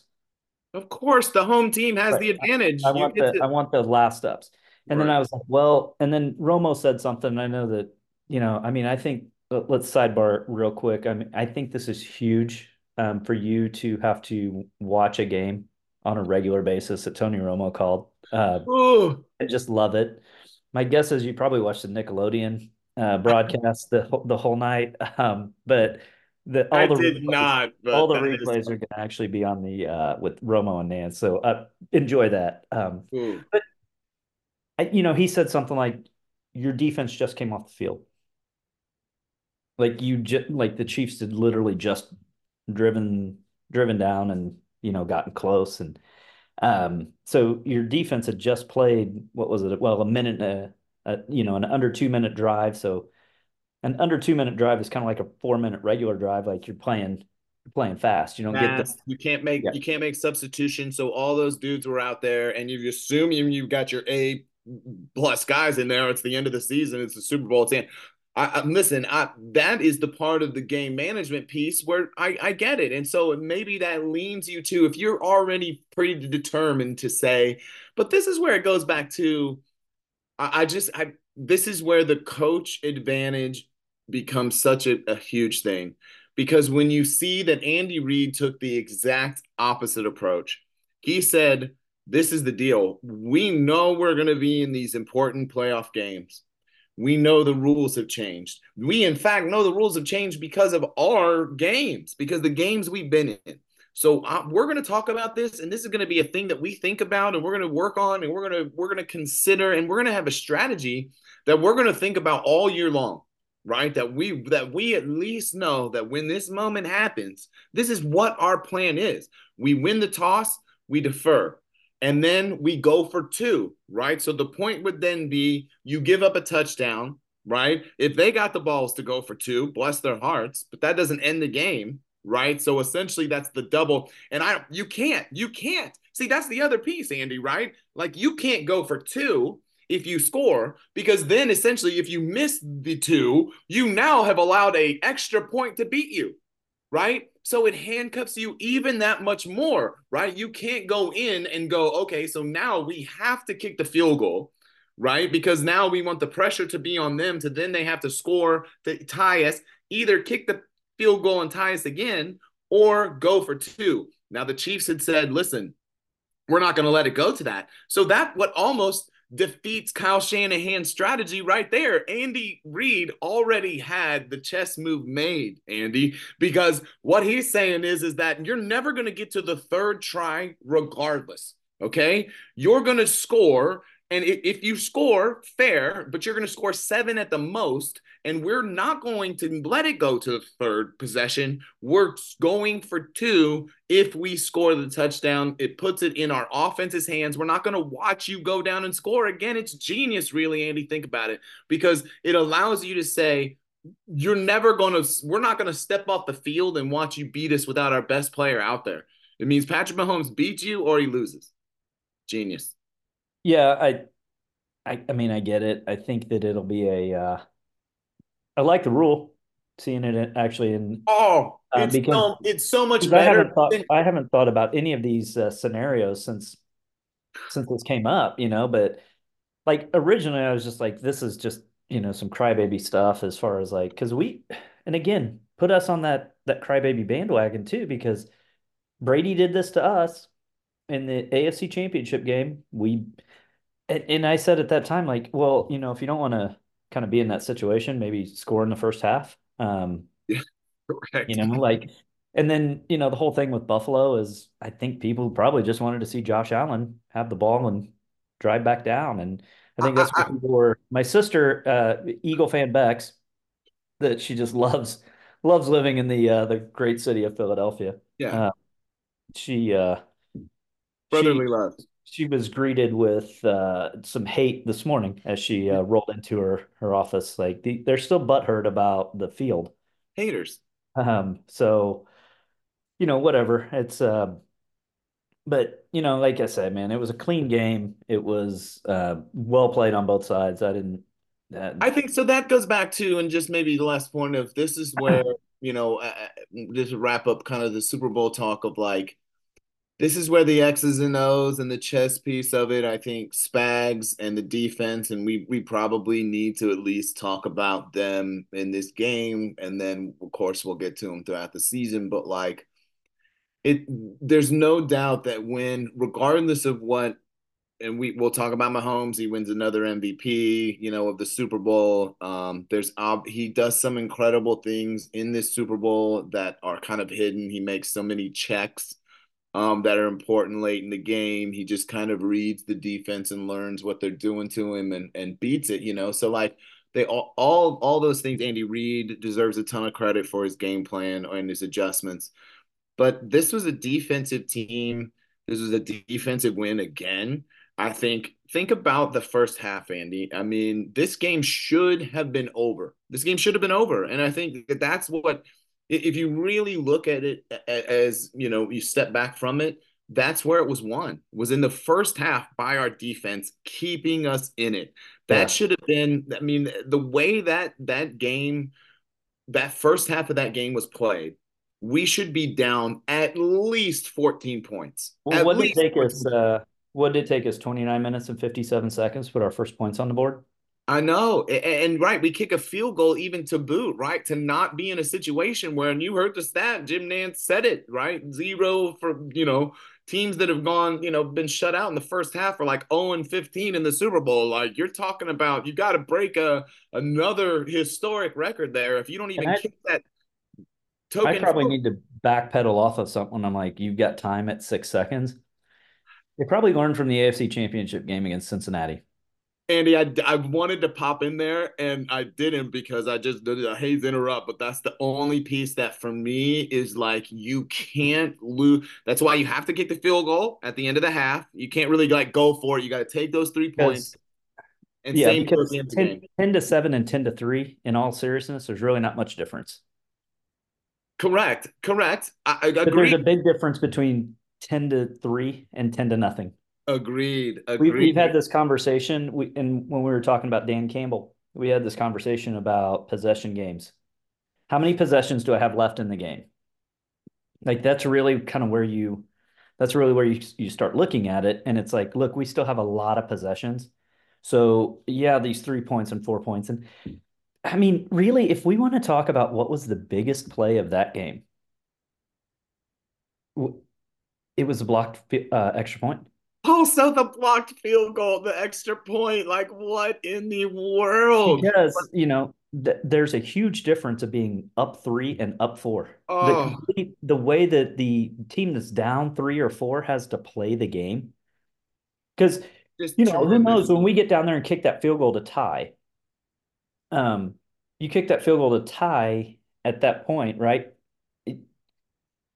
Of course, the home team has right. the advantage. I, I want the to... I want the last ups. And right. then I was like, well, and then Romo said something. I know that, you know, I mean, I think let's sidebar real quick. I mean, I think this is huge um, for you to have to watch a game on a regular basis that Tony Romo called. Uh, I just love it. My guess is you probably watched the Nickelodeon uh, broadcast the the whole night. Um, but the all I the did replays, not. all the replays are going to actually be on the uh, with Romo and Nance. So uh, enjoy that. Um, but I, you know, he said something like, "Your defense just came off the field." Like you just like the Chiefs had literally just driven driven down and you know, gotten close. And um, so your defense had just played, what was it? Well, a minute, a, a, you know, an under two minute drive. So an under two minute drive is kind of like a four minute regular drive. Like you're playing, you're playing fast. You don't fast. get the, you can't make, yeah. you can't make substitution. So all those dudes were out there and you assume you, you've got your A plus guys in there. It's the end of the season. It's the Super Bowl. It's in. I, I listen. I that is the part of the game management piece where I I get it, and so maybe that leans you to if you're already pretty determined to say, but this is where it goes back to. I, I just I this is where the coach advantage becomes such a, a huge thing because when you see that Andy Reid took the exact opposite approach, he said, This is the deal. We know we're going to be in these important playoff games. We know the rules have changed. We, in fact, know the rules have changed because of our games, because the games we've been in. So uh, we're going to talk about this, and this is going to be a thing that we think about, and we're going to work on, and we're going to we're going to consider, and we're going to have a strategy that we're going to think about all year long right that we that we at least know that when this moment happens this is what our plan is we win the toss we defer and then we go for two right? So the point would then be you give up a touchdown right? If they got the balls to go for two bless their hearts but that doesn't end the game right? So essentially that's the double. And i you can't you can't. See that's the other piece andy right? Like you can't go for two if you score because then essentially if you miss the two you now have allowed a extra point to beat you right? So it handcuffs you even that much more right? You can't go in and go okay so now we have to kick the field goal right? Because now we want the pressure to be on them to then they have to score to tie us either kick the field goal and tie us again or go for two. Now the chiefs had said listen we're not going to let it go to that. So that what almost defeats Kyle Shanahan's strategy right there. Andy Reid already had the chess move made, Andy, because what he's saying is is that you're never going to get to the third try regardless. Okay? You're going to score and if you score, fair, but you're going to score seven at the most, and we're not going to let it go to the third possession. We're going for two if we score the touchdown. It puts it in our offense's hands. We're not going to watch you go down and score. Again, it's genius, really, Andy. Think about it because it allows you to say, you're never going to, we're not going to step off the field and watch you beat us without our best player out there. It means Patrick Mahomes beats you or he loses. Genius. Yeah, I, I, I mean, I get it. I think that it'll be a. Uh, I like the rule, seeing it actually in. Oh, uh, it's because, so it's so much better. I haven't, thought, than... I haven't thought about any of these uh, scenarios since since this came up, you know. But like originally, I was just like, this is just you know some crybaby stuff as far as like because we, and again, put us on that that crybaby bandwagon too because Brady did this to us in the AFC Championship game. We and, and I said at that time, like, well, you know, if you don't want to kind of be in that situation, maybe score in the first half. Um, yeah, correct. You know, like, and then you know the whole thing with Buffalo is, I think people probably just wanted to see Josh Allen have the ball and drive back down, and I think that's what people were. My sister, uh, Eagle fan Bex, that she just loves loves living in the uh, the great city of Philadelphia. Yeah, uh, she uh, brotherly she, love she was greeted with uh, some hate this morning as she uh, rolled into her her office. Like the, they're still butthurt about the field. Haters. Um. So, you know, whatever. It's uh, but you know, like I said, man, it was a clean game. It was uh well played on both sides. I didn't. Uh, I think so. That goes back to and just maybe the last point of this is where you know uh, just wrap up kind of the Super Bowl talk of like this is where the X's and O's and the chess piece of it, I think Spags and the defense, and we we probably need to at least talk about them in this game, and then of course we'll get to them throughout the season. But like it, there's no doubt that when, regardless of what, and we we'll talk about Mahomes, he wins another MVP, you know, of the Super Bowl. Um, there's uh, he does some incredible things in this Super Bowl that are kind of hidden. He makes so many checks um, that are important late in the game. He just kind of reads the defense and learns what they're doing to him and and beats it. You know, so like they all all all those things. Andy Reid deserves a ton of credit for his game plan and his adjustments. But this was a defensive team. This was a defensive win again. I think think about the first half, Andy. I mean, this game should have been over. This game should have been over, and I think that that's what if you really look at it as you know you step back from it that's where it was won. Was in the first half by our defense keeping us in it. That yeah. should have been I mean the way that that game that first half of that game was played, we should be down at least 14 points. Well, what did it take us uh what did it take us 29 minutes and 57 seconds to put our first points on the board? I know. And, and, right, we kick a field goal even to boot, right? To not be in a situation where, and you heard the stat, Jim Nantz said it, right? Zero for, you know, teams that have gone, you know, been shut out in the first half are like 0 and 15 in the Super Bowl. Like you're talking about, you got to break a another historic record there. If you don't even I, kick that token. I probably need to backpedal off of something. I'm like, you've got time at six seconds. They probably learned from the AFC Championship game against Cincinnati. Andy, I, I wanted to pop in there and I didn't because I just did a haze interrupt. But that's the only piece that for me is like you can't lose. That's why you have to get the field goal at the end of the half. You can't really like go for it. You got to take those three points. And yeah, same because 10, 10 to 7 and 10 to 3, in all seriousness, there's really not much difference. Correct. Correct. I, I agree. But there's a big difference between 10 to 3 and 10 to nothing. Agreed. Agreed. We, have had this conversation. We and when we were talking about Dan Campbell, we had this conversation about possession games. How many possessions do I have left in the game? Like that's really kind of where you that's really where you you start looking at it and it's like look we still have a lot of possessions so yeah these three points and four points and i mean really if we want to talk about what was the biggest play of that game it was a blocked uh, extra point also the blocked field goal, the extra point. Like, what in the world? Because, you know, th- there's a huge difference of being up three and up four. Oh. The, the way that the team that's down three or four has to play the game. Because, you know, who knows when we get down there and kick that field goal to tie. Um, you kick that field goal to tie at that point, right?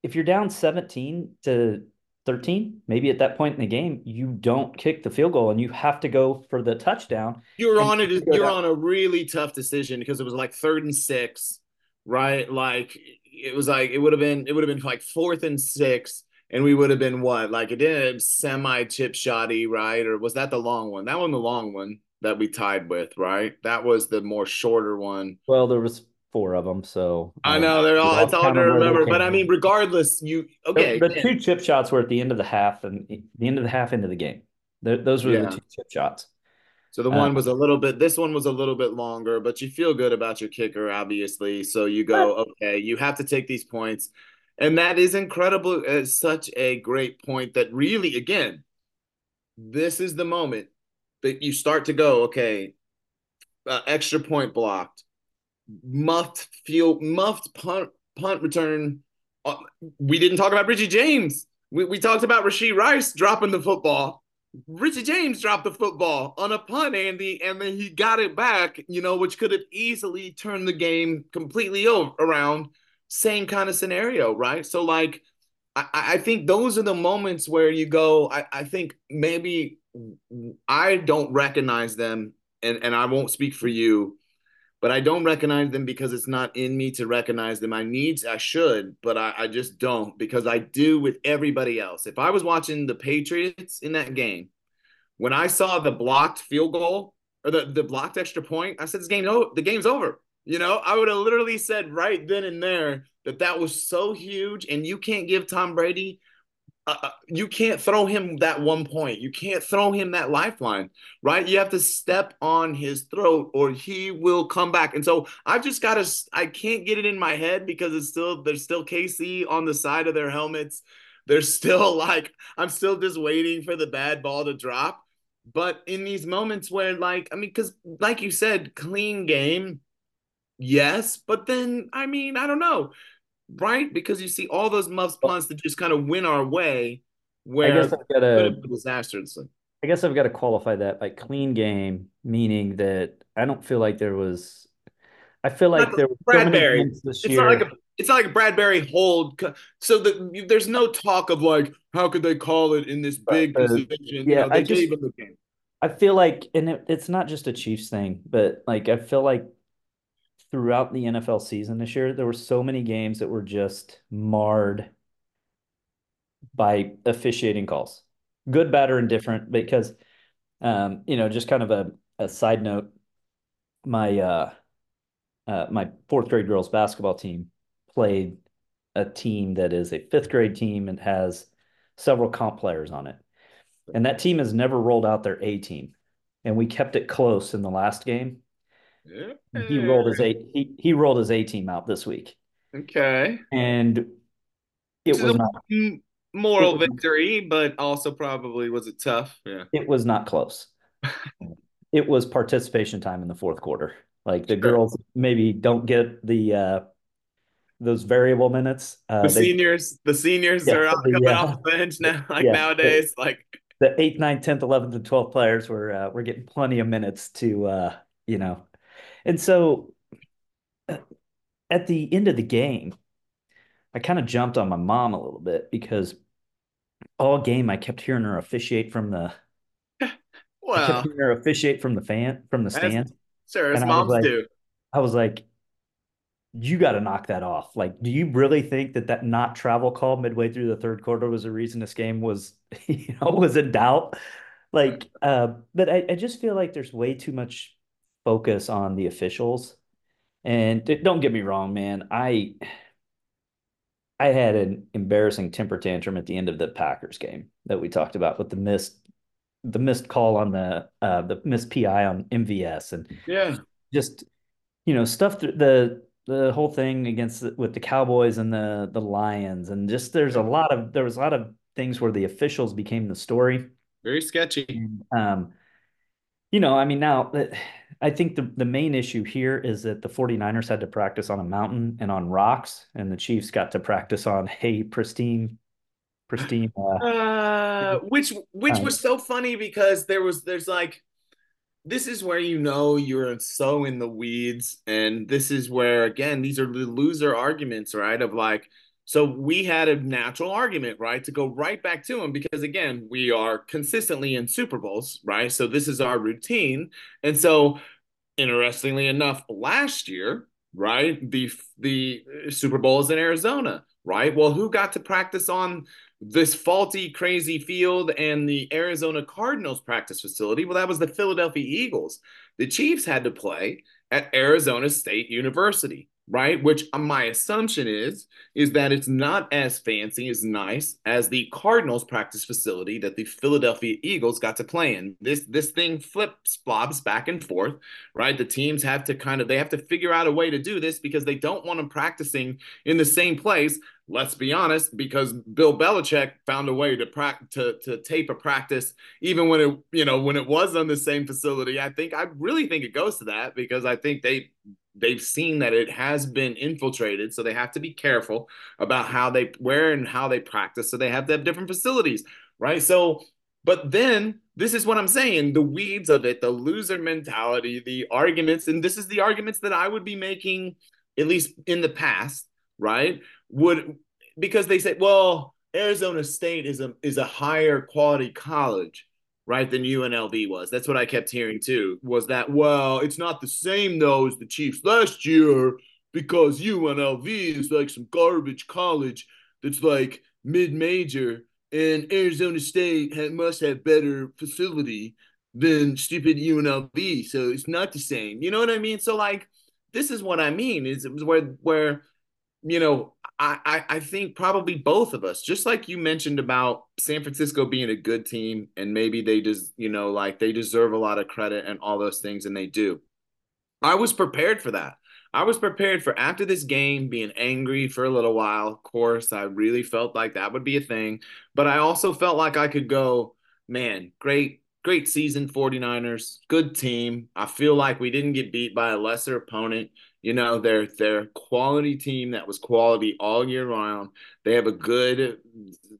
if you're down 17 to 13 maybe at that point in the game you don't kick the field goal and you have to go for the touchdown you're on it you're on a really tough decision because it was like third and six right? Like it was like it would have been it would have been like fourth and six and we would have been what? Like it did semi chip shotty right? Or was that the long one? That one the long one that we tied with right? That was the more shorter one. Well there was four of them. So I know they're all. It's all to remember. But I mean, regardless, you okay? The, the two chip shots were at the end of the half and the end of the half into the game. The, those were yeah. the two chip shots. So the one um, was a little bit. This one was a little bit longer, but you feel good about your kicker, obviously. So you go, okay, you have to take these points, and that is incredible. It's such a great point that really, again, this is the moment that you start to go, okay, uh, extra point blocked muffed field, muffed punt punt return. Uh, we didn't talk about Richie James. We, we talked about Rashee Rice dropping the football. Richie James dropped the football on a punt, Andy, and then he got it back, you know, which could have easily turned the game completely over, around. Same kind of scenario, right? So, like, I, I think those are the moments where you go, I, I think maybe I don't recognize them, and, and I won't speak for you but I don't recognize them because it's not in me to recognize them. I need, I should, but I, I just don't because I do with everybody else. If I was watching the Patriots in that game, when I saw the blocked field goal or the, the blocked extra point, I said, this game, oh, the game's over. You know, I would have literally said right then and there that that was so huge, and you can't give Tom Brady uh, uh, you can't throw him that one point. You can't throw him that lifeline, right? You have to step on his throat or he will come back. And so I've just got to, I can't get it in my head because it's still, there's still KC on the side of their helmets. There's still like, I'm still just waiting for the bad ball to drop. But in these moments where, like, I mean, because like you said, clean game, yes. But then, I mean, I don't know right? Because you see all those muffs punts that just kind of win our way. Where I guess I've got to disastrously. I guess I've got to qualify that by clean game, meaning that I don't feel like there was. I feel like there was Bradberry. So it's year. not like a. It's not like a Bradberry hold. So that there's no talk of like how could they call it in this big uh, position. Yeah, you know, I just, I feel like, and it, it's not just a Chiefs thing, but like I feel like throughout the NFL season this year, there were so many games that were just marred by officiating calls, good, bad, or indifferent. Because, um, you know, just kind of a, a side note, my uh, uh, my fourth grade girls basketball team played a team that is a fifth grade team and has several comp players on it, and that team has never rolled out their A team, and we kept it close in the last game. He rolled his A he he rolled his A team out this week. Okay. And it was not moral victory, but also probably was it tough? Yeah. It was not close. it was participation time in the fourth quarter. Like the sure. girls maybe don't get the uh those variable minutes. Uh, the they, seniors, the seniors yeah, are out coming uh, off the bench now. Like yeah, nowadays, the, like the eighth, ninth, tenth, eleventh, and twelfth players were uh, were getting plenty of minutes to uh, you know, and so at the end of the game, I kind of jumped on my mom a little bit because all game I kept hearing her officiate from the well, I kept hearing her officiate from the fan from the stand. Sure, as moms like, do. I was like, you got to knock that off. Like, do you really think that that not travel call midway through the third quarter was a reason this game was, you know, was in doubt? Like, uh, but I, I just feel like there's way too much focus on the officials. And don't get me wrong, man. I I had an embarrassing temper tantrum at the end of the Packers game that we talked about with the missed the missed call on the uh the missed PI on MVS and yeah just you know stuff the the whole thing against the, with the Cowboys and the the Lions and just there's a lot of there was a lot of things where the officials became the story very sketchy and, um you know I mean now I think the, the main issue here is that the 49ers had to practice on a mountain and on rocks, and the Chiefs got to practice on hey, pristine, pristine. Uh, uh, which which was so funny because there was there's like this is where you know you're so in the weeds, and this is where again these are the loser arguments, right? Of like, so we had a natural argument, right, to go right back to him because again, we are consistently in Super Bowls, right? So this is our routine. And so interestingly enough, last year, right, the the Super Bowl is in Arizona, right? Well, who got to practice on this faulty, crazy field and the Arizona Cardinals practice facility? Well, that was the Philadelphia Eagles. The Chiefs had to play at Arizona State University right? Which uh, my assumption is is that it's not as fancy as nice as the Cardinals practice facility that the Philadelphia Eagles got to play in. This this thing flips blobs back and forth, right? The teams have to kind of they have to figure out a way to do this because they don't want them practicing in the same place. Let's be honest, because Bill Belichick found a way to practice to, to tape a practice even when it you know when it was on the same facility. I think I really think it goes to that because I think they they've seen that it has been infiltrated so they have to be careful about how they where and how they practice so they have to have different facilities right? So but then this is what i'm saying the weeds of it the loser mentality the arguments and this is the arguments that i would be making at least in the past right? Would because they say well arizona state is a is a higher quality college right than UNLV was. That's what I kept hearing too. Was that well, it's not the same though as the Chiefs last year because UNLV is like some garbage college that's like mid-major and Arizona State must have better facility than stupid UNLV. So it's not the same. You know what I mean? So like this is what I mean is it was where where you know I, I think probably both of us, just like you mentioned about San Francisco being a good team and maybe they just, you know, like they deserve a lot of credit and all those things, and they do. I was prepared for that. I was prepared for after this game being angry for a little while. Of course, I really felt like that would be a thing, but I also felt like I could go, man, great, great season 49ers, good team. I feel like we didn't get beat by a lesser opponent. You know, they're they're quality team that was quality all year round. They have a good,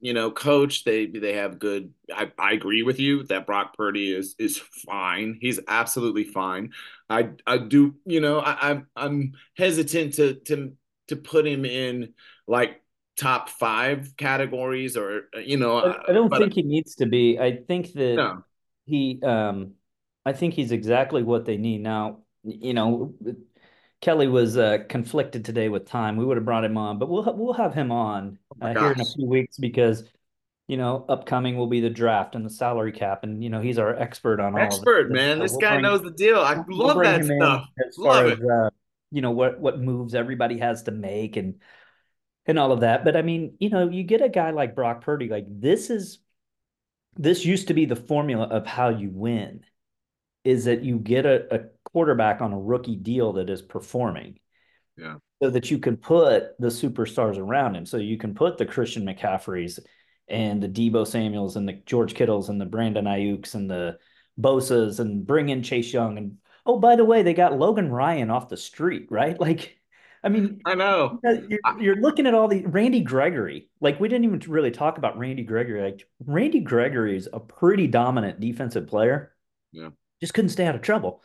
you know, coach. They they have good. I, I agree with you that Brock Purdy is is fine. He's absolutely fine. I I do. You know, I, I'm I'm hesitant to to to put him in like top five categories or you know. I, I don't think he needs to be. I think that no. He. um I think he's exactly what they need now. You know Kelly was uh, conflicted today with time. We would have brought him on, but we'll we'll have him on oh uh, here in a few weeks because you know, upcoming will be the draft and the salary cap, and you know, he's our expert on all Expert, it. man. So This we'll guy bring- knows the deal. I we'll love that stuff. as far Love as uh, you know what what moves everybody has to make and and all of that. But I mean, you know, you get a guy like Brock Purdy, like this is this used to be the formula of how you win, is that you get a, a quarterback on a rookie deal that is performing. Yeah. So that you can put the superstars around him. So you can put the Christian McCaffreys and the Deebo Samuels and the George Kittles and the Brandon Aiyuks and the Bosa's and bring in Chase Young and oh by the way they got Logan Ryan off the street right like I mean I know. you're, you're looking at all the Randy Gregory like we didn't even really talk about Randy Gregory like Randy Gregory is a pretty dominant defensive player Yeah. just couldn't stay out of trouble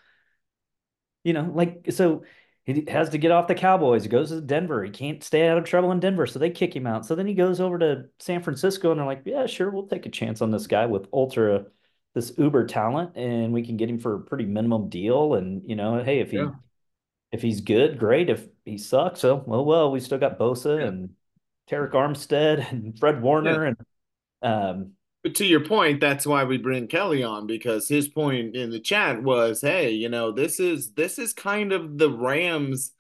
you know like so he has to get off the Cowboys. He goes to Denver. He can't stay out of trouble in Denver, so they kick him out. So then he goes over to San Francisco, and they're like, "Yeah, sure, we'll take a chance on this guy with ultra this uber talent, and we can get him for a pretty minimum deal. And you know, hey, if he Yeah. if he's good, great. If he sucks, so well, well, we still got Bosa Yeah. and Arik Armstead and Fred Warner, and um, But to your point, that's why we bring Kelly on because his point in the chat was, hey, you know, this is this is kind of the Rams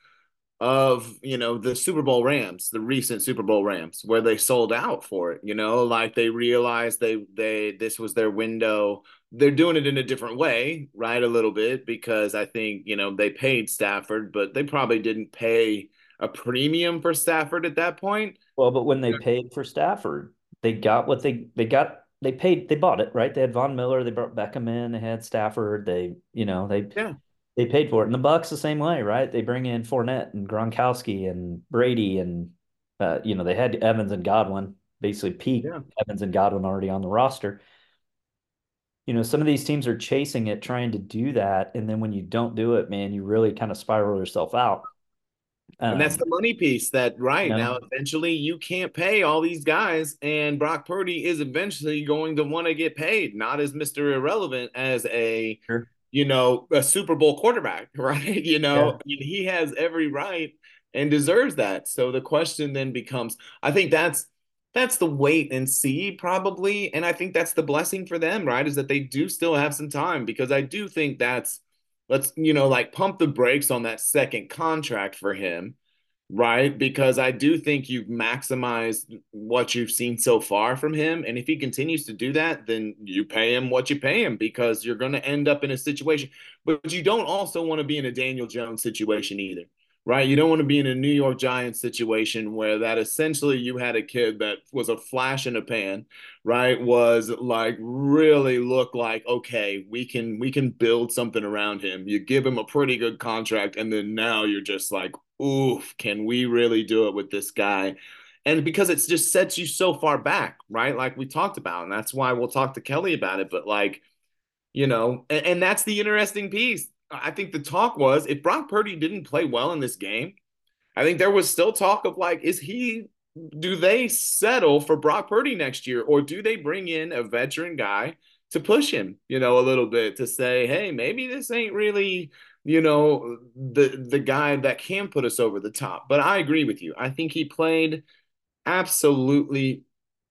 of, you know, the Super Bowl Rams, the recent Super Bowl Rams, where they sold out for it, you know, like they realized they they this was their window. They're doing it in a different way, right? A little bit because I think, you know, they paid Stafford, but they probably didn't pay a premium for Stafford at that point. well, but when they paid for Stafford, they got what they they got. They paid. They bought it right. They had Von Miller. They brought Beckham in. They had Stafford. They you know they Yeah. they paid for it. And the Bucs the same way, right? They bring in Fournette and Gronkowski and Brady and uh, you know they had Evans and Godwin basically peak Yeah. Evans and Godwin already on the roster. You know, some of these teams are chasing it, trying to do that, and then when you don't do it, man, you really kind of spiral yourself out. And that's Um, the money piece that right Yeah. now eventually you can't pay all these guys and Brock Purdy is eventually going to want to get paid not as Mr. Irrelevant as a Sure. you know a Super Bowl quarterback right you know he has every right and deserves that so the question then becomes I think that's that's the wait and see probably and I think that's the blessing for them right is that they do still have some time because I do think that's let's you know like pump the brakes on that second contract for him right because i do think you've maximized what you've seen so far from him and if he continues to do that then you pay him what you pay him because you're going to end up in a situation but you don't also want to be in a daniel jones situation either right? You don't want to be in a new york giants situation where that essentially you had a kid that was a flash in a pan right? Was like really look like okay we can we can build something around him. You give him a pretty good contract and then now you're just like oof can we really do it with this guy? And because it's just sets you so far back right? Like we talked about and that's why we'll talk to kelly about it but like you know and, and that's the interesting piece i think the talk was if brock purdy didn't play well in this game i think there was still talk of like is he do they settle for Brock Purdy next year, or do they bring in a veteran guy to push him, you know, a little bit to say, hey, maybe this ain't really, you know, the the guy that can put us over the top. But I agree with you. I think he played absolutely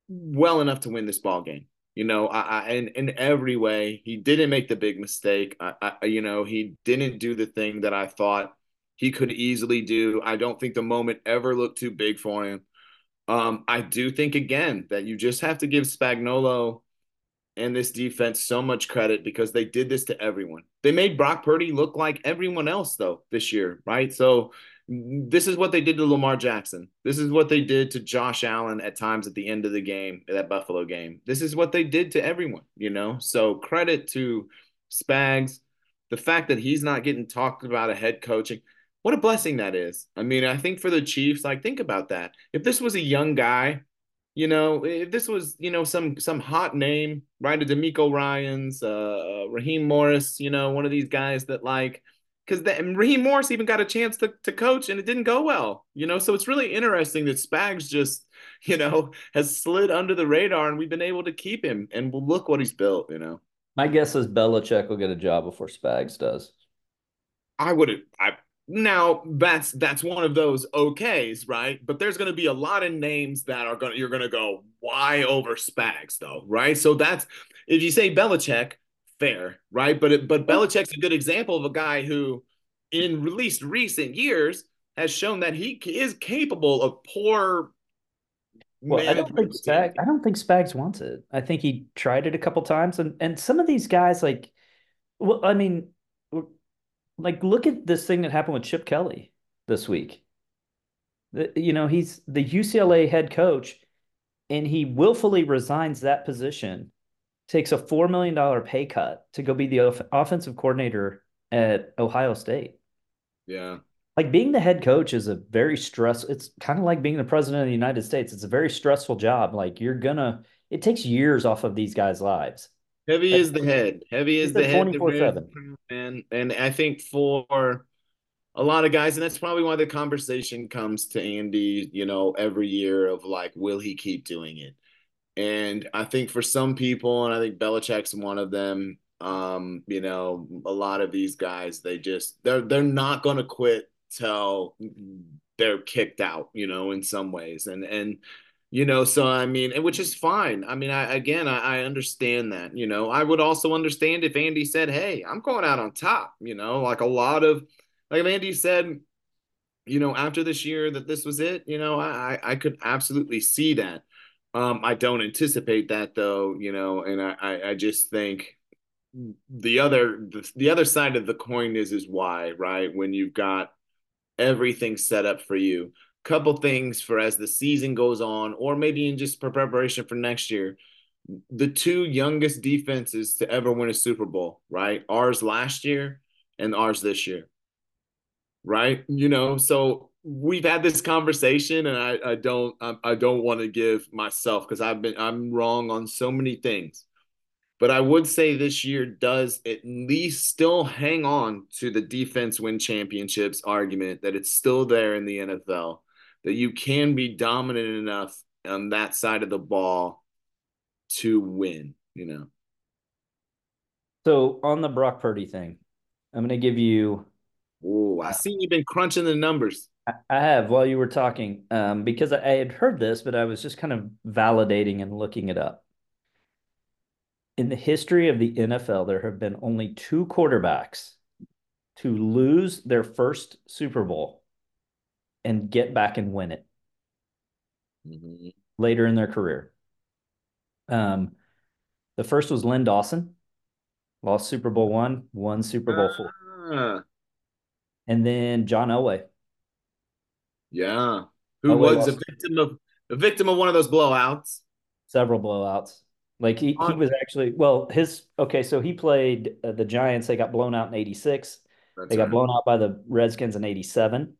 well enough to win this ball game. You know, I, I in in every way, he didn't make the big mistake. I, I, you know, he didn't do the thing that I thought he could easily do. I don't think the moment ever looked too big for him. Um, I do think again that you just have to give Spagnuolo and this defense so much credit because they did this to everyone. They made Brock Purdy look like everyone else though this year, right? So this is what they did to Lamar Jackson. This is what they did to Josh Allen at times at the end of the game, that Buffalo game. This is what they did to everyone, you know? So credit to Spags. The fact that he's not getting talked about a head coaching, what a blessing that is. I mean, I think for the Chiefs, like think about that. If this was a young guy, you know, if this was, you know, some some hot name, right? A DeMeco Ryans, uh, Raheem Morris, you know, one of these guys that like, because Raheem Morris even got a chance to to coach and it didn't go well, you know. So it's really interesting that Spags just, you know, has slid under the radar and we've been able to keep him. And we'll look what he's built, you know. My guess is Belichick will get a job before Spags does. I would have, I now that's that's one of those okays, right? But there's going to be a lot of names that are going to you're going to go why over Spags though, right? So that's if you say Belichick, fair, right? But it, but Belichick's a good example of a guy who, in at least recent years, has shown that he is capable of poor. Well, I don't think Spags. I don't think Spags wants it. I think he tried it a couple times, and and some of these guys, like, well, I mean, like look at this thing that happened with Chip Kelly this week. The, you know, he's the UCLA head coach, and he willfully resigns that position, takes a four million dollar pay cut to go be the off- offensive coordinator at Ohio State. Yeah. Like being the head coach is a very stress it's kind of like being the president of the united states. It's a very stressful job. Like you're gonna it takes years off of these guys lives. Heavy like, is the head. Heavy is the head. 24/7 and and i think for a lot of guys and that's probably why the conversation comes to andy you know every year of like will he keep doing it and i think for some people and i think Belichick's one of them um you know a lot of these guys they just they're they're not going to quit till they're kicked out, you know, in some ways. And and you know, so I mean, which is fine. I mean, I again, I, I understand that. You know, I would also understand if Andy said, "Hey, I'm going out on top." You know, like a lot of like if Andy said, you know, after this year that this was it. You know, I I could absolutely see that. Um, I don't anticipate that though. You know, and I I, I just think the other the, the other side of the coin is is why right when you've got everything set up for you. Couple things for as the season goes on, or maybe in just preparation for next year. The two youngest defenses to ever win a Super Bowl, right? Ours last year and ours this year, right? You know, so we've had this conversation, and I, I don't, I, I don't want to give myself because I've been, I'm wrong on so many things but I would say this year does at least still hang on to the defense win championships argument that it's still there in the NFL, that you can be dominant enough on that side of the ball to win, you know. So on the Brock Purdy thing, I'm going to give you. Oh, I see you've been crunching the numbers. I have while you were talking, um, because I had heard this, but I was just kind of validating and looking it up in the history of the NFL, there have been only two quarterbacks to lose their first Super Bowl and get back and win it mm-hmm. later in their career. Um, the first was Len Dawson, lost Super Bowl one, won Super Bowl four. Uh, and then John Elway. Yeah. Who Elway was a victim of a victim of one of those blowouts. Several blowouts. Like he, he was actually well his okay so he played uh, the Giants they got blown out in 86 they got right. blown out by the Redskins in 87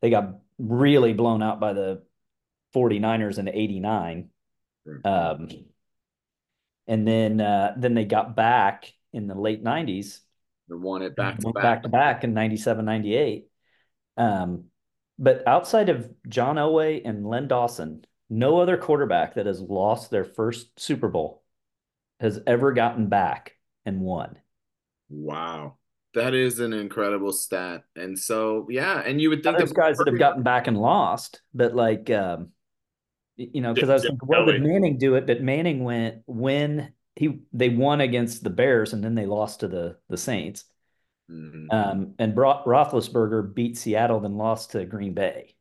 they got really blown out by the 49ers in 89 um and then uh then they got back in the late 90s they won it back to back. back to back in 97 98 um but outside of John Elway and Len Dawson no other quarterback that has lost their first Super Bowl has ever gotten back and won. Wow. That is an incredible stat. And so, yeah, and you would think there's guys that have gotten back and lost, but like, um, you know, because I was thinking, well, did Manning do it? But Manning went when he they won against the Bears and then they lost to the the Saints. Mm-hmm. Um, and Bro- Roethlisberger beat Seattle, then lost to Green Bay.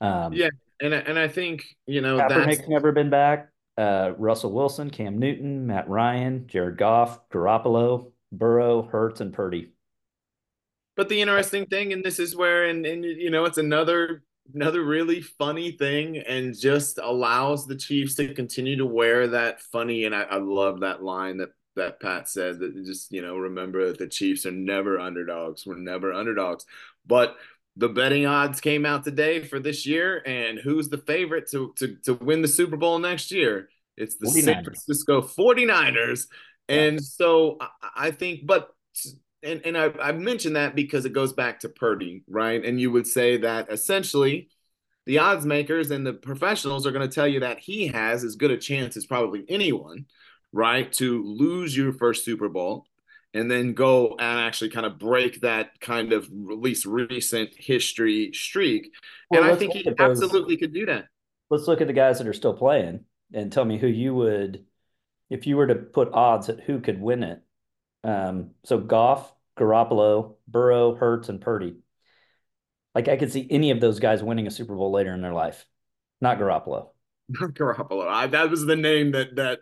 Um, yeah, and and I think you know Kaepernick's that's... never been back. Uh, Russell Wilson, Cam Newton, Matt Ryan, Jared Goff, Garoppolo, Burrow, Hurts, and Purdy. But the interesting thing, and this is where, and, and you know, it's another another really funny thing, and just allows the Chiefs to continue to wear that funny. And I, I love that line that that Pat said that just you know remember that the Chiefs are never underdogs. We're never underdogs, but the betting odds came out today for this year, and who's the favorite to to to win the Super Bowl next year? It's the 49ers. San Francisco 49ers. And yeah. so I, I, think, but and and I, I mentioned that because it goes back to Purdy, right? And you would say that essentially the odds makers and the professionals are going to tell you that he has as good a chance as probably anyone, right, to lose your first Super Bowl and then go and actually kind of break that kind of at least recent history streak. Well, and I think he those- absolutely could do that. Let's look at the guys that are still playing and tell me who you would, if you were to put odds at who could win it. Um, so Goff, Garoppolo, Burrow, Hurts, and Purdy. Like I could see any of those guys winning a Super Bowl later in their life. Not Garoppolo. Not Garoppolo. I, that was the name that that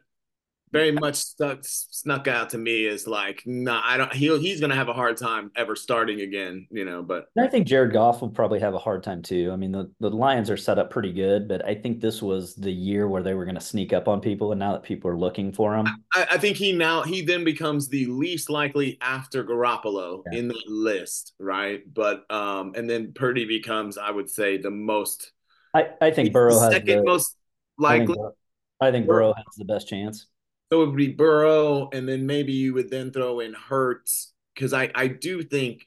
very much stuck snuck out to me as like, nah, I don't. He he's gonna have a hard time ever starting again, you know. But And I think Jared Goff will probably have a hard time too. I mean, the, the Lions are set up pretty good, but I think this was the year where they were going to sneak up on people, and now that people are looking for him, I, I think he now he then becomes the least likely after Garoppolo Yeah. in the list, right? But um, and then Purdy becomes, I would say, the most I, I think Burrow the has second the, most I think, likely. I think Burrow has the best chance. So it would be Burrow, and then maybe you would then throw in Hurts because I I do think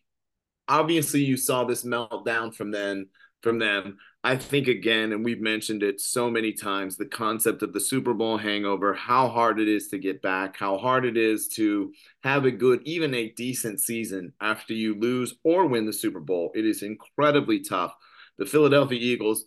obviously you saw this meltdown from then from them. I think again, and we've mentioned it so many times, the concept of the Super Bowl hangover, how hard it is to get back, how hard it is to have a good, even a decent season after you lose or win the Super Bowl. It is incredibly tough. The Philadelphia Eagles,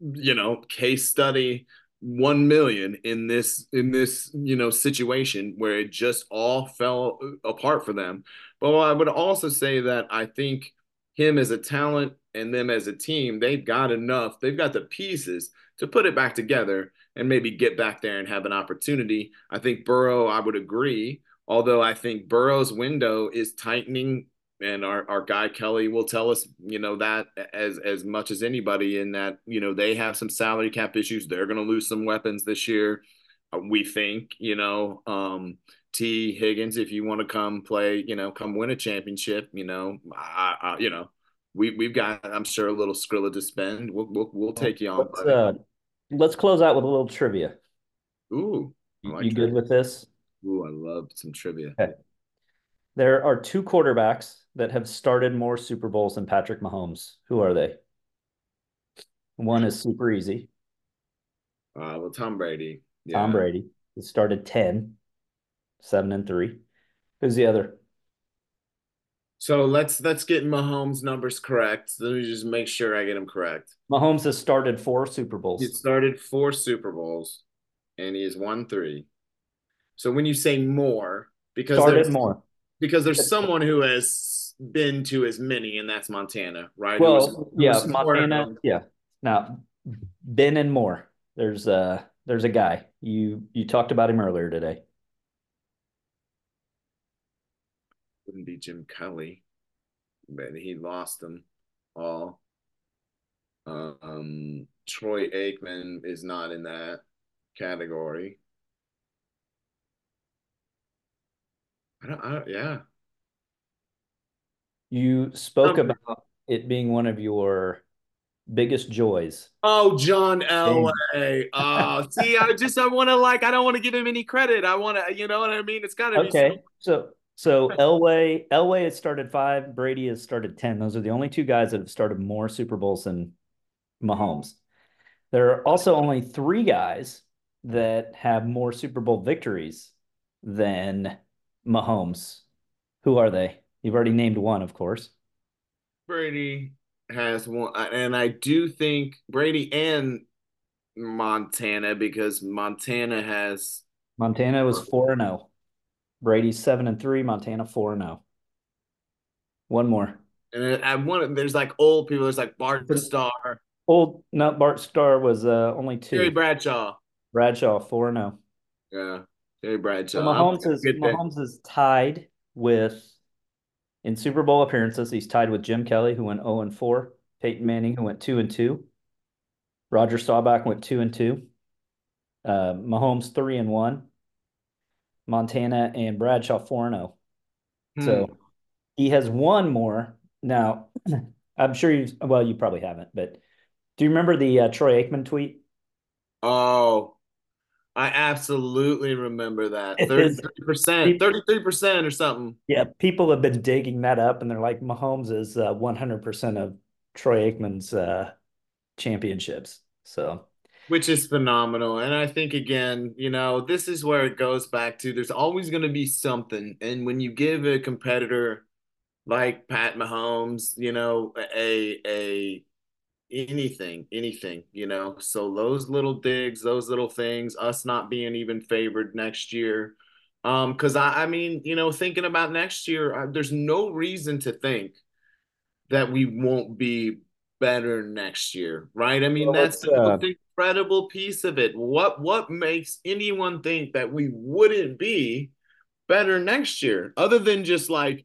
you know, case study one million in this in this you know situation where it just all fell apart for them. But I would also say that I think him as a talent and them as a team, they've got enough, they've got the pieces to put it back together and maybe get back there and have an opportunity. I think Burrow, I would agree, although I think Burrow's window is tightening and our, our guy Kelly will tell us, you know, that as as much as anybody in that, you know, they have some salary cap issues. They're going to lose some weapons this year. Uh, we think, you know, um, Tee Higgins, if you want to come play, you know, come win a championship, you know, I, I, you know, we we've got, I'm sure, a little Skrilla to spend. We'll we'll, we'll take you on. Let's, uh, let's close out with a little trivia. Ooh, like you good with this? ooh, I love some trivia. There are two quarterbacks that have started more Super Bowls than Patrick Mahomes. Who are they? One is super easy. Uh, well, Tom Brady. Tom Brady. He started 10, 7 and 3. Who's the other? So let's let's get Mahomes' numbers correct. Let me just make sure I get them correct. Mahomes has started four Super Bowls. He started four Super Bowls, and he has won three. So when you say more, because started more. because there's someone who has been to as many, and that's Montana, right? Was- Well, yeah, was of Montana. Yeah. Now, Ben and more. There's uh there's a guy. You you talked about him earlier today. Wouldn't be Jim Kelly, but he lost them all. Um, Troy Aikman is not in that category. I don't, I don't, yeah. You spoke Um, about it being one of your biggest joys. Oh, John Elway. Oh, see, I just I want to like I don't want to give him any credit. I want to, you know what I mean? It's got to be Okay. So so Elway Elway has started five, Brady has started 10. Those are the only two guys that have started more Super Bowls than Mahomes. There are also only three guys that have more Super Bowl victories than Mahomes. Who are they? You've already named one, of course. Brady has one, and I do think Brady and Montana because Montana has Montana was 4 and 0. Brady's 7 and 3, Montana 4 and 0. One more. and I want there's like old people. There's like Bart Starr, Old no Bart Starr was uh, only 2. Terry Bradshaw. Bradshaw 4 and 0. Yeah, Terry Bradshaw. So Mahomes is. Mahomes is tied with in Super Bowl appearances. He's tied with Jim Kelly, who went 0 and 4, Peyton Manning, who went 2 and 2, Roger Staubach went 2 and 2, uh, Mahomes 3 and 1, Montana and Bradshaw 4 and 0. Hmm. So he has one more. Now, I'm sure you well, you probably haven't, but do you remember the uh, Troy Aikman tweet? Oh, I absolutely remember that. 33%, 33% or something. Yeah, people have been digging that up, and they're like, Mahomes is uh, 100% of Troy Aikman's uh, championships. So which is phenomenal. And I think again, you know, this is where it goes back to there's always going to be something. And when you give a competitor like Pat Mahomes, you know, a a anything, anything, you know. So those little digs, those little things, us not being even favored next year. Um, because I, I mean, you know, thinking about next year, uh, there's no reason to think that we won't be better next year, right? I mean, well, that's the uh, incredible piece of it. What what makes anyone think that we wouldn't be better next year, other than just like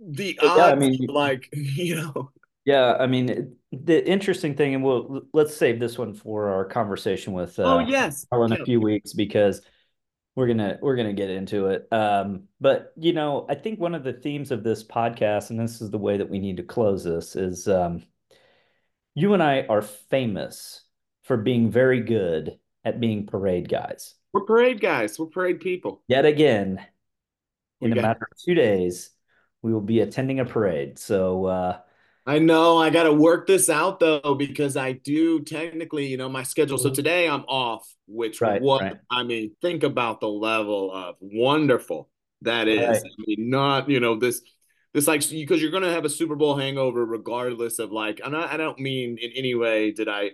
the odds, yeah, I mean, like you know. Yeah, I mean, the interesting thing, and we'll let's save this one for our conversation with uh, oh yes, in a few weeks because we're gonna we're gonna get into it. Um, but you know, I think one of the themes of this podcast, and this is the way that we need to close this, is um, you and I are famous for being very good at being parade guys. We're parade guys. We're parade people. Yet again, in we a matter of two days, we will be attending a parade. So uh, I know I got to work this out though because I do technically, you know, my schedule. So today I'm off, which right, what right. I mean, think about the level of wonderful that is. Right. I mean, not you know this this like because you're gonna have a Super Bowl hangover regardless of like. And I, I don't mean in any way did I.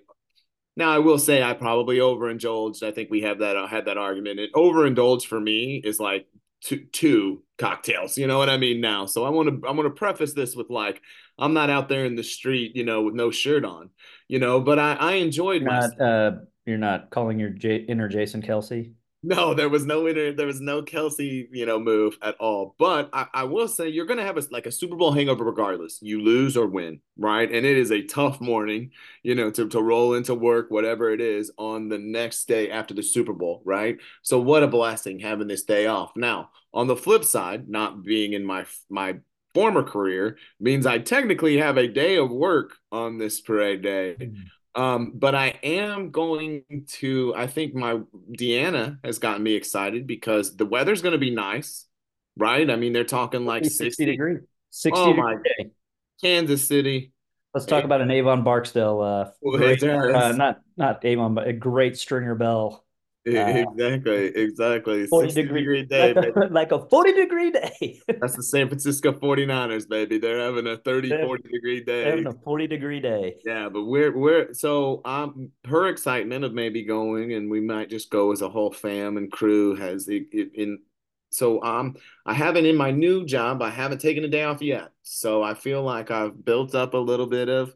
Now I will say I probably overindulged. I think we have that uh, had that argument. It overindulged for me is like two two cocktails. You know what I mean now. So I want to I want to preface this with like I'm not out there in the street, you know, with no shirt on, you know. But I I enjoyed you're not, uh, you're not calling your J- inner Jason Kelce. No, there was no inner, there was no Kelsey, you know, move at all. But I, I will say you're gonna have a like a Super Bowl hangover regardless. You lose or win, right? And it is a tough morning, you know, to, to roll into work, whatever it is, on the next day after the Super Bowl, right? So what a blessing having this day off. Now, on the flip side, not being in my my former career means I technically have a day of work on this parade day. Mm-hmm. Um, but I am going to, I think my Deanna has gotten me excited because the weather's going to be nice, right? I mean, they're talking like 60, 60 degrees. 60 oh my day. Kansas City. Let's talk about an Avon Barksdale. Uh, great, uh, not not Avon, but a great Stringer Bell exactly, exactly. 40 degree, degree day, like a, like a, 40 degree day. That's the San Francisco 49ers, baby. They're having a 30, they're, 40 degree day. having a 40 degree day. Yeah, but we're we're so um her excitement of maybe going and we might just go as a whole fam and crew has it, it, in so um I haven't in my new job, I haven't taken a day off yet. So I feel like I've built up a little bit of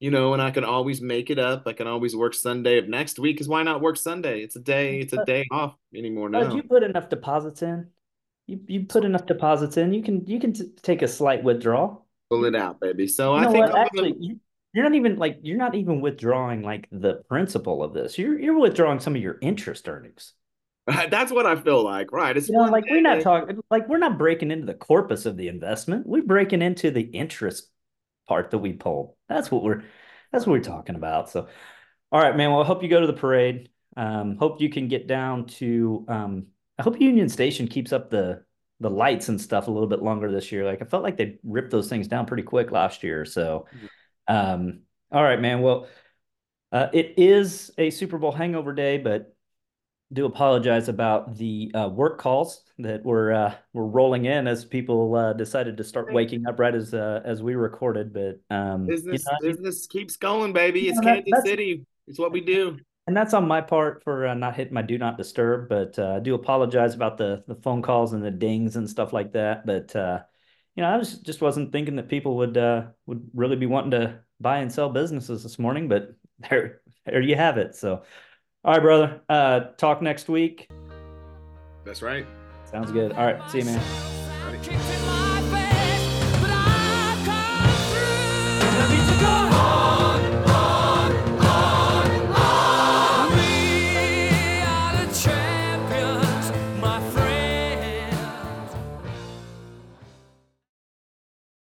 you know, and I can always make it up. I can always work Sunday of next week. Because why not work Sunday? It's a day. It's a day off anymore now. You put enough deposits in? You you put enough deposits in. You can you can t- take a slight withdrawal. Pull it out, baby. So you I think actually you, you're not even like you're not even withdrawing like the principal of this. You're you're withdrawing some of your interest earnings. That's what I feel like, right? It's you know, like day. we're not talking like we're not breaking into the corpus of the investment. We're breaking into the interest part that we pulled. That's what we're that's what we're talking about. So, all right, man. Well, I hope you go to the parade. Um, hope you can get down to. Um, I hope Union Station keeps up the the lights and stuff a little bit longer this year. Like I felt like they ripped those things down pretty quick last year. So, um, all right, man. Well, uh, it is a Super Bowl hangover day, but do apologize about the uh, work calls that were uh, were rolling in as people uh, decided to start waking up right as uh, as we recorded. But um, business you know, business keeps going, baby. It's Kansas that, City. It's what we do. And that's on my part for uh, not hitting my do not disturb. But uh, I do apologize about the the phone calls and the dings and stuff like that. But you know, I was just wasn't thinking that people would would really be wanting to buy and sell businesses this morning. But there there you have it. So. All right, brother. Uh, talk next week. That's right. Sounds good. All right. See you, man.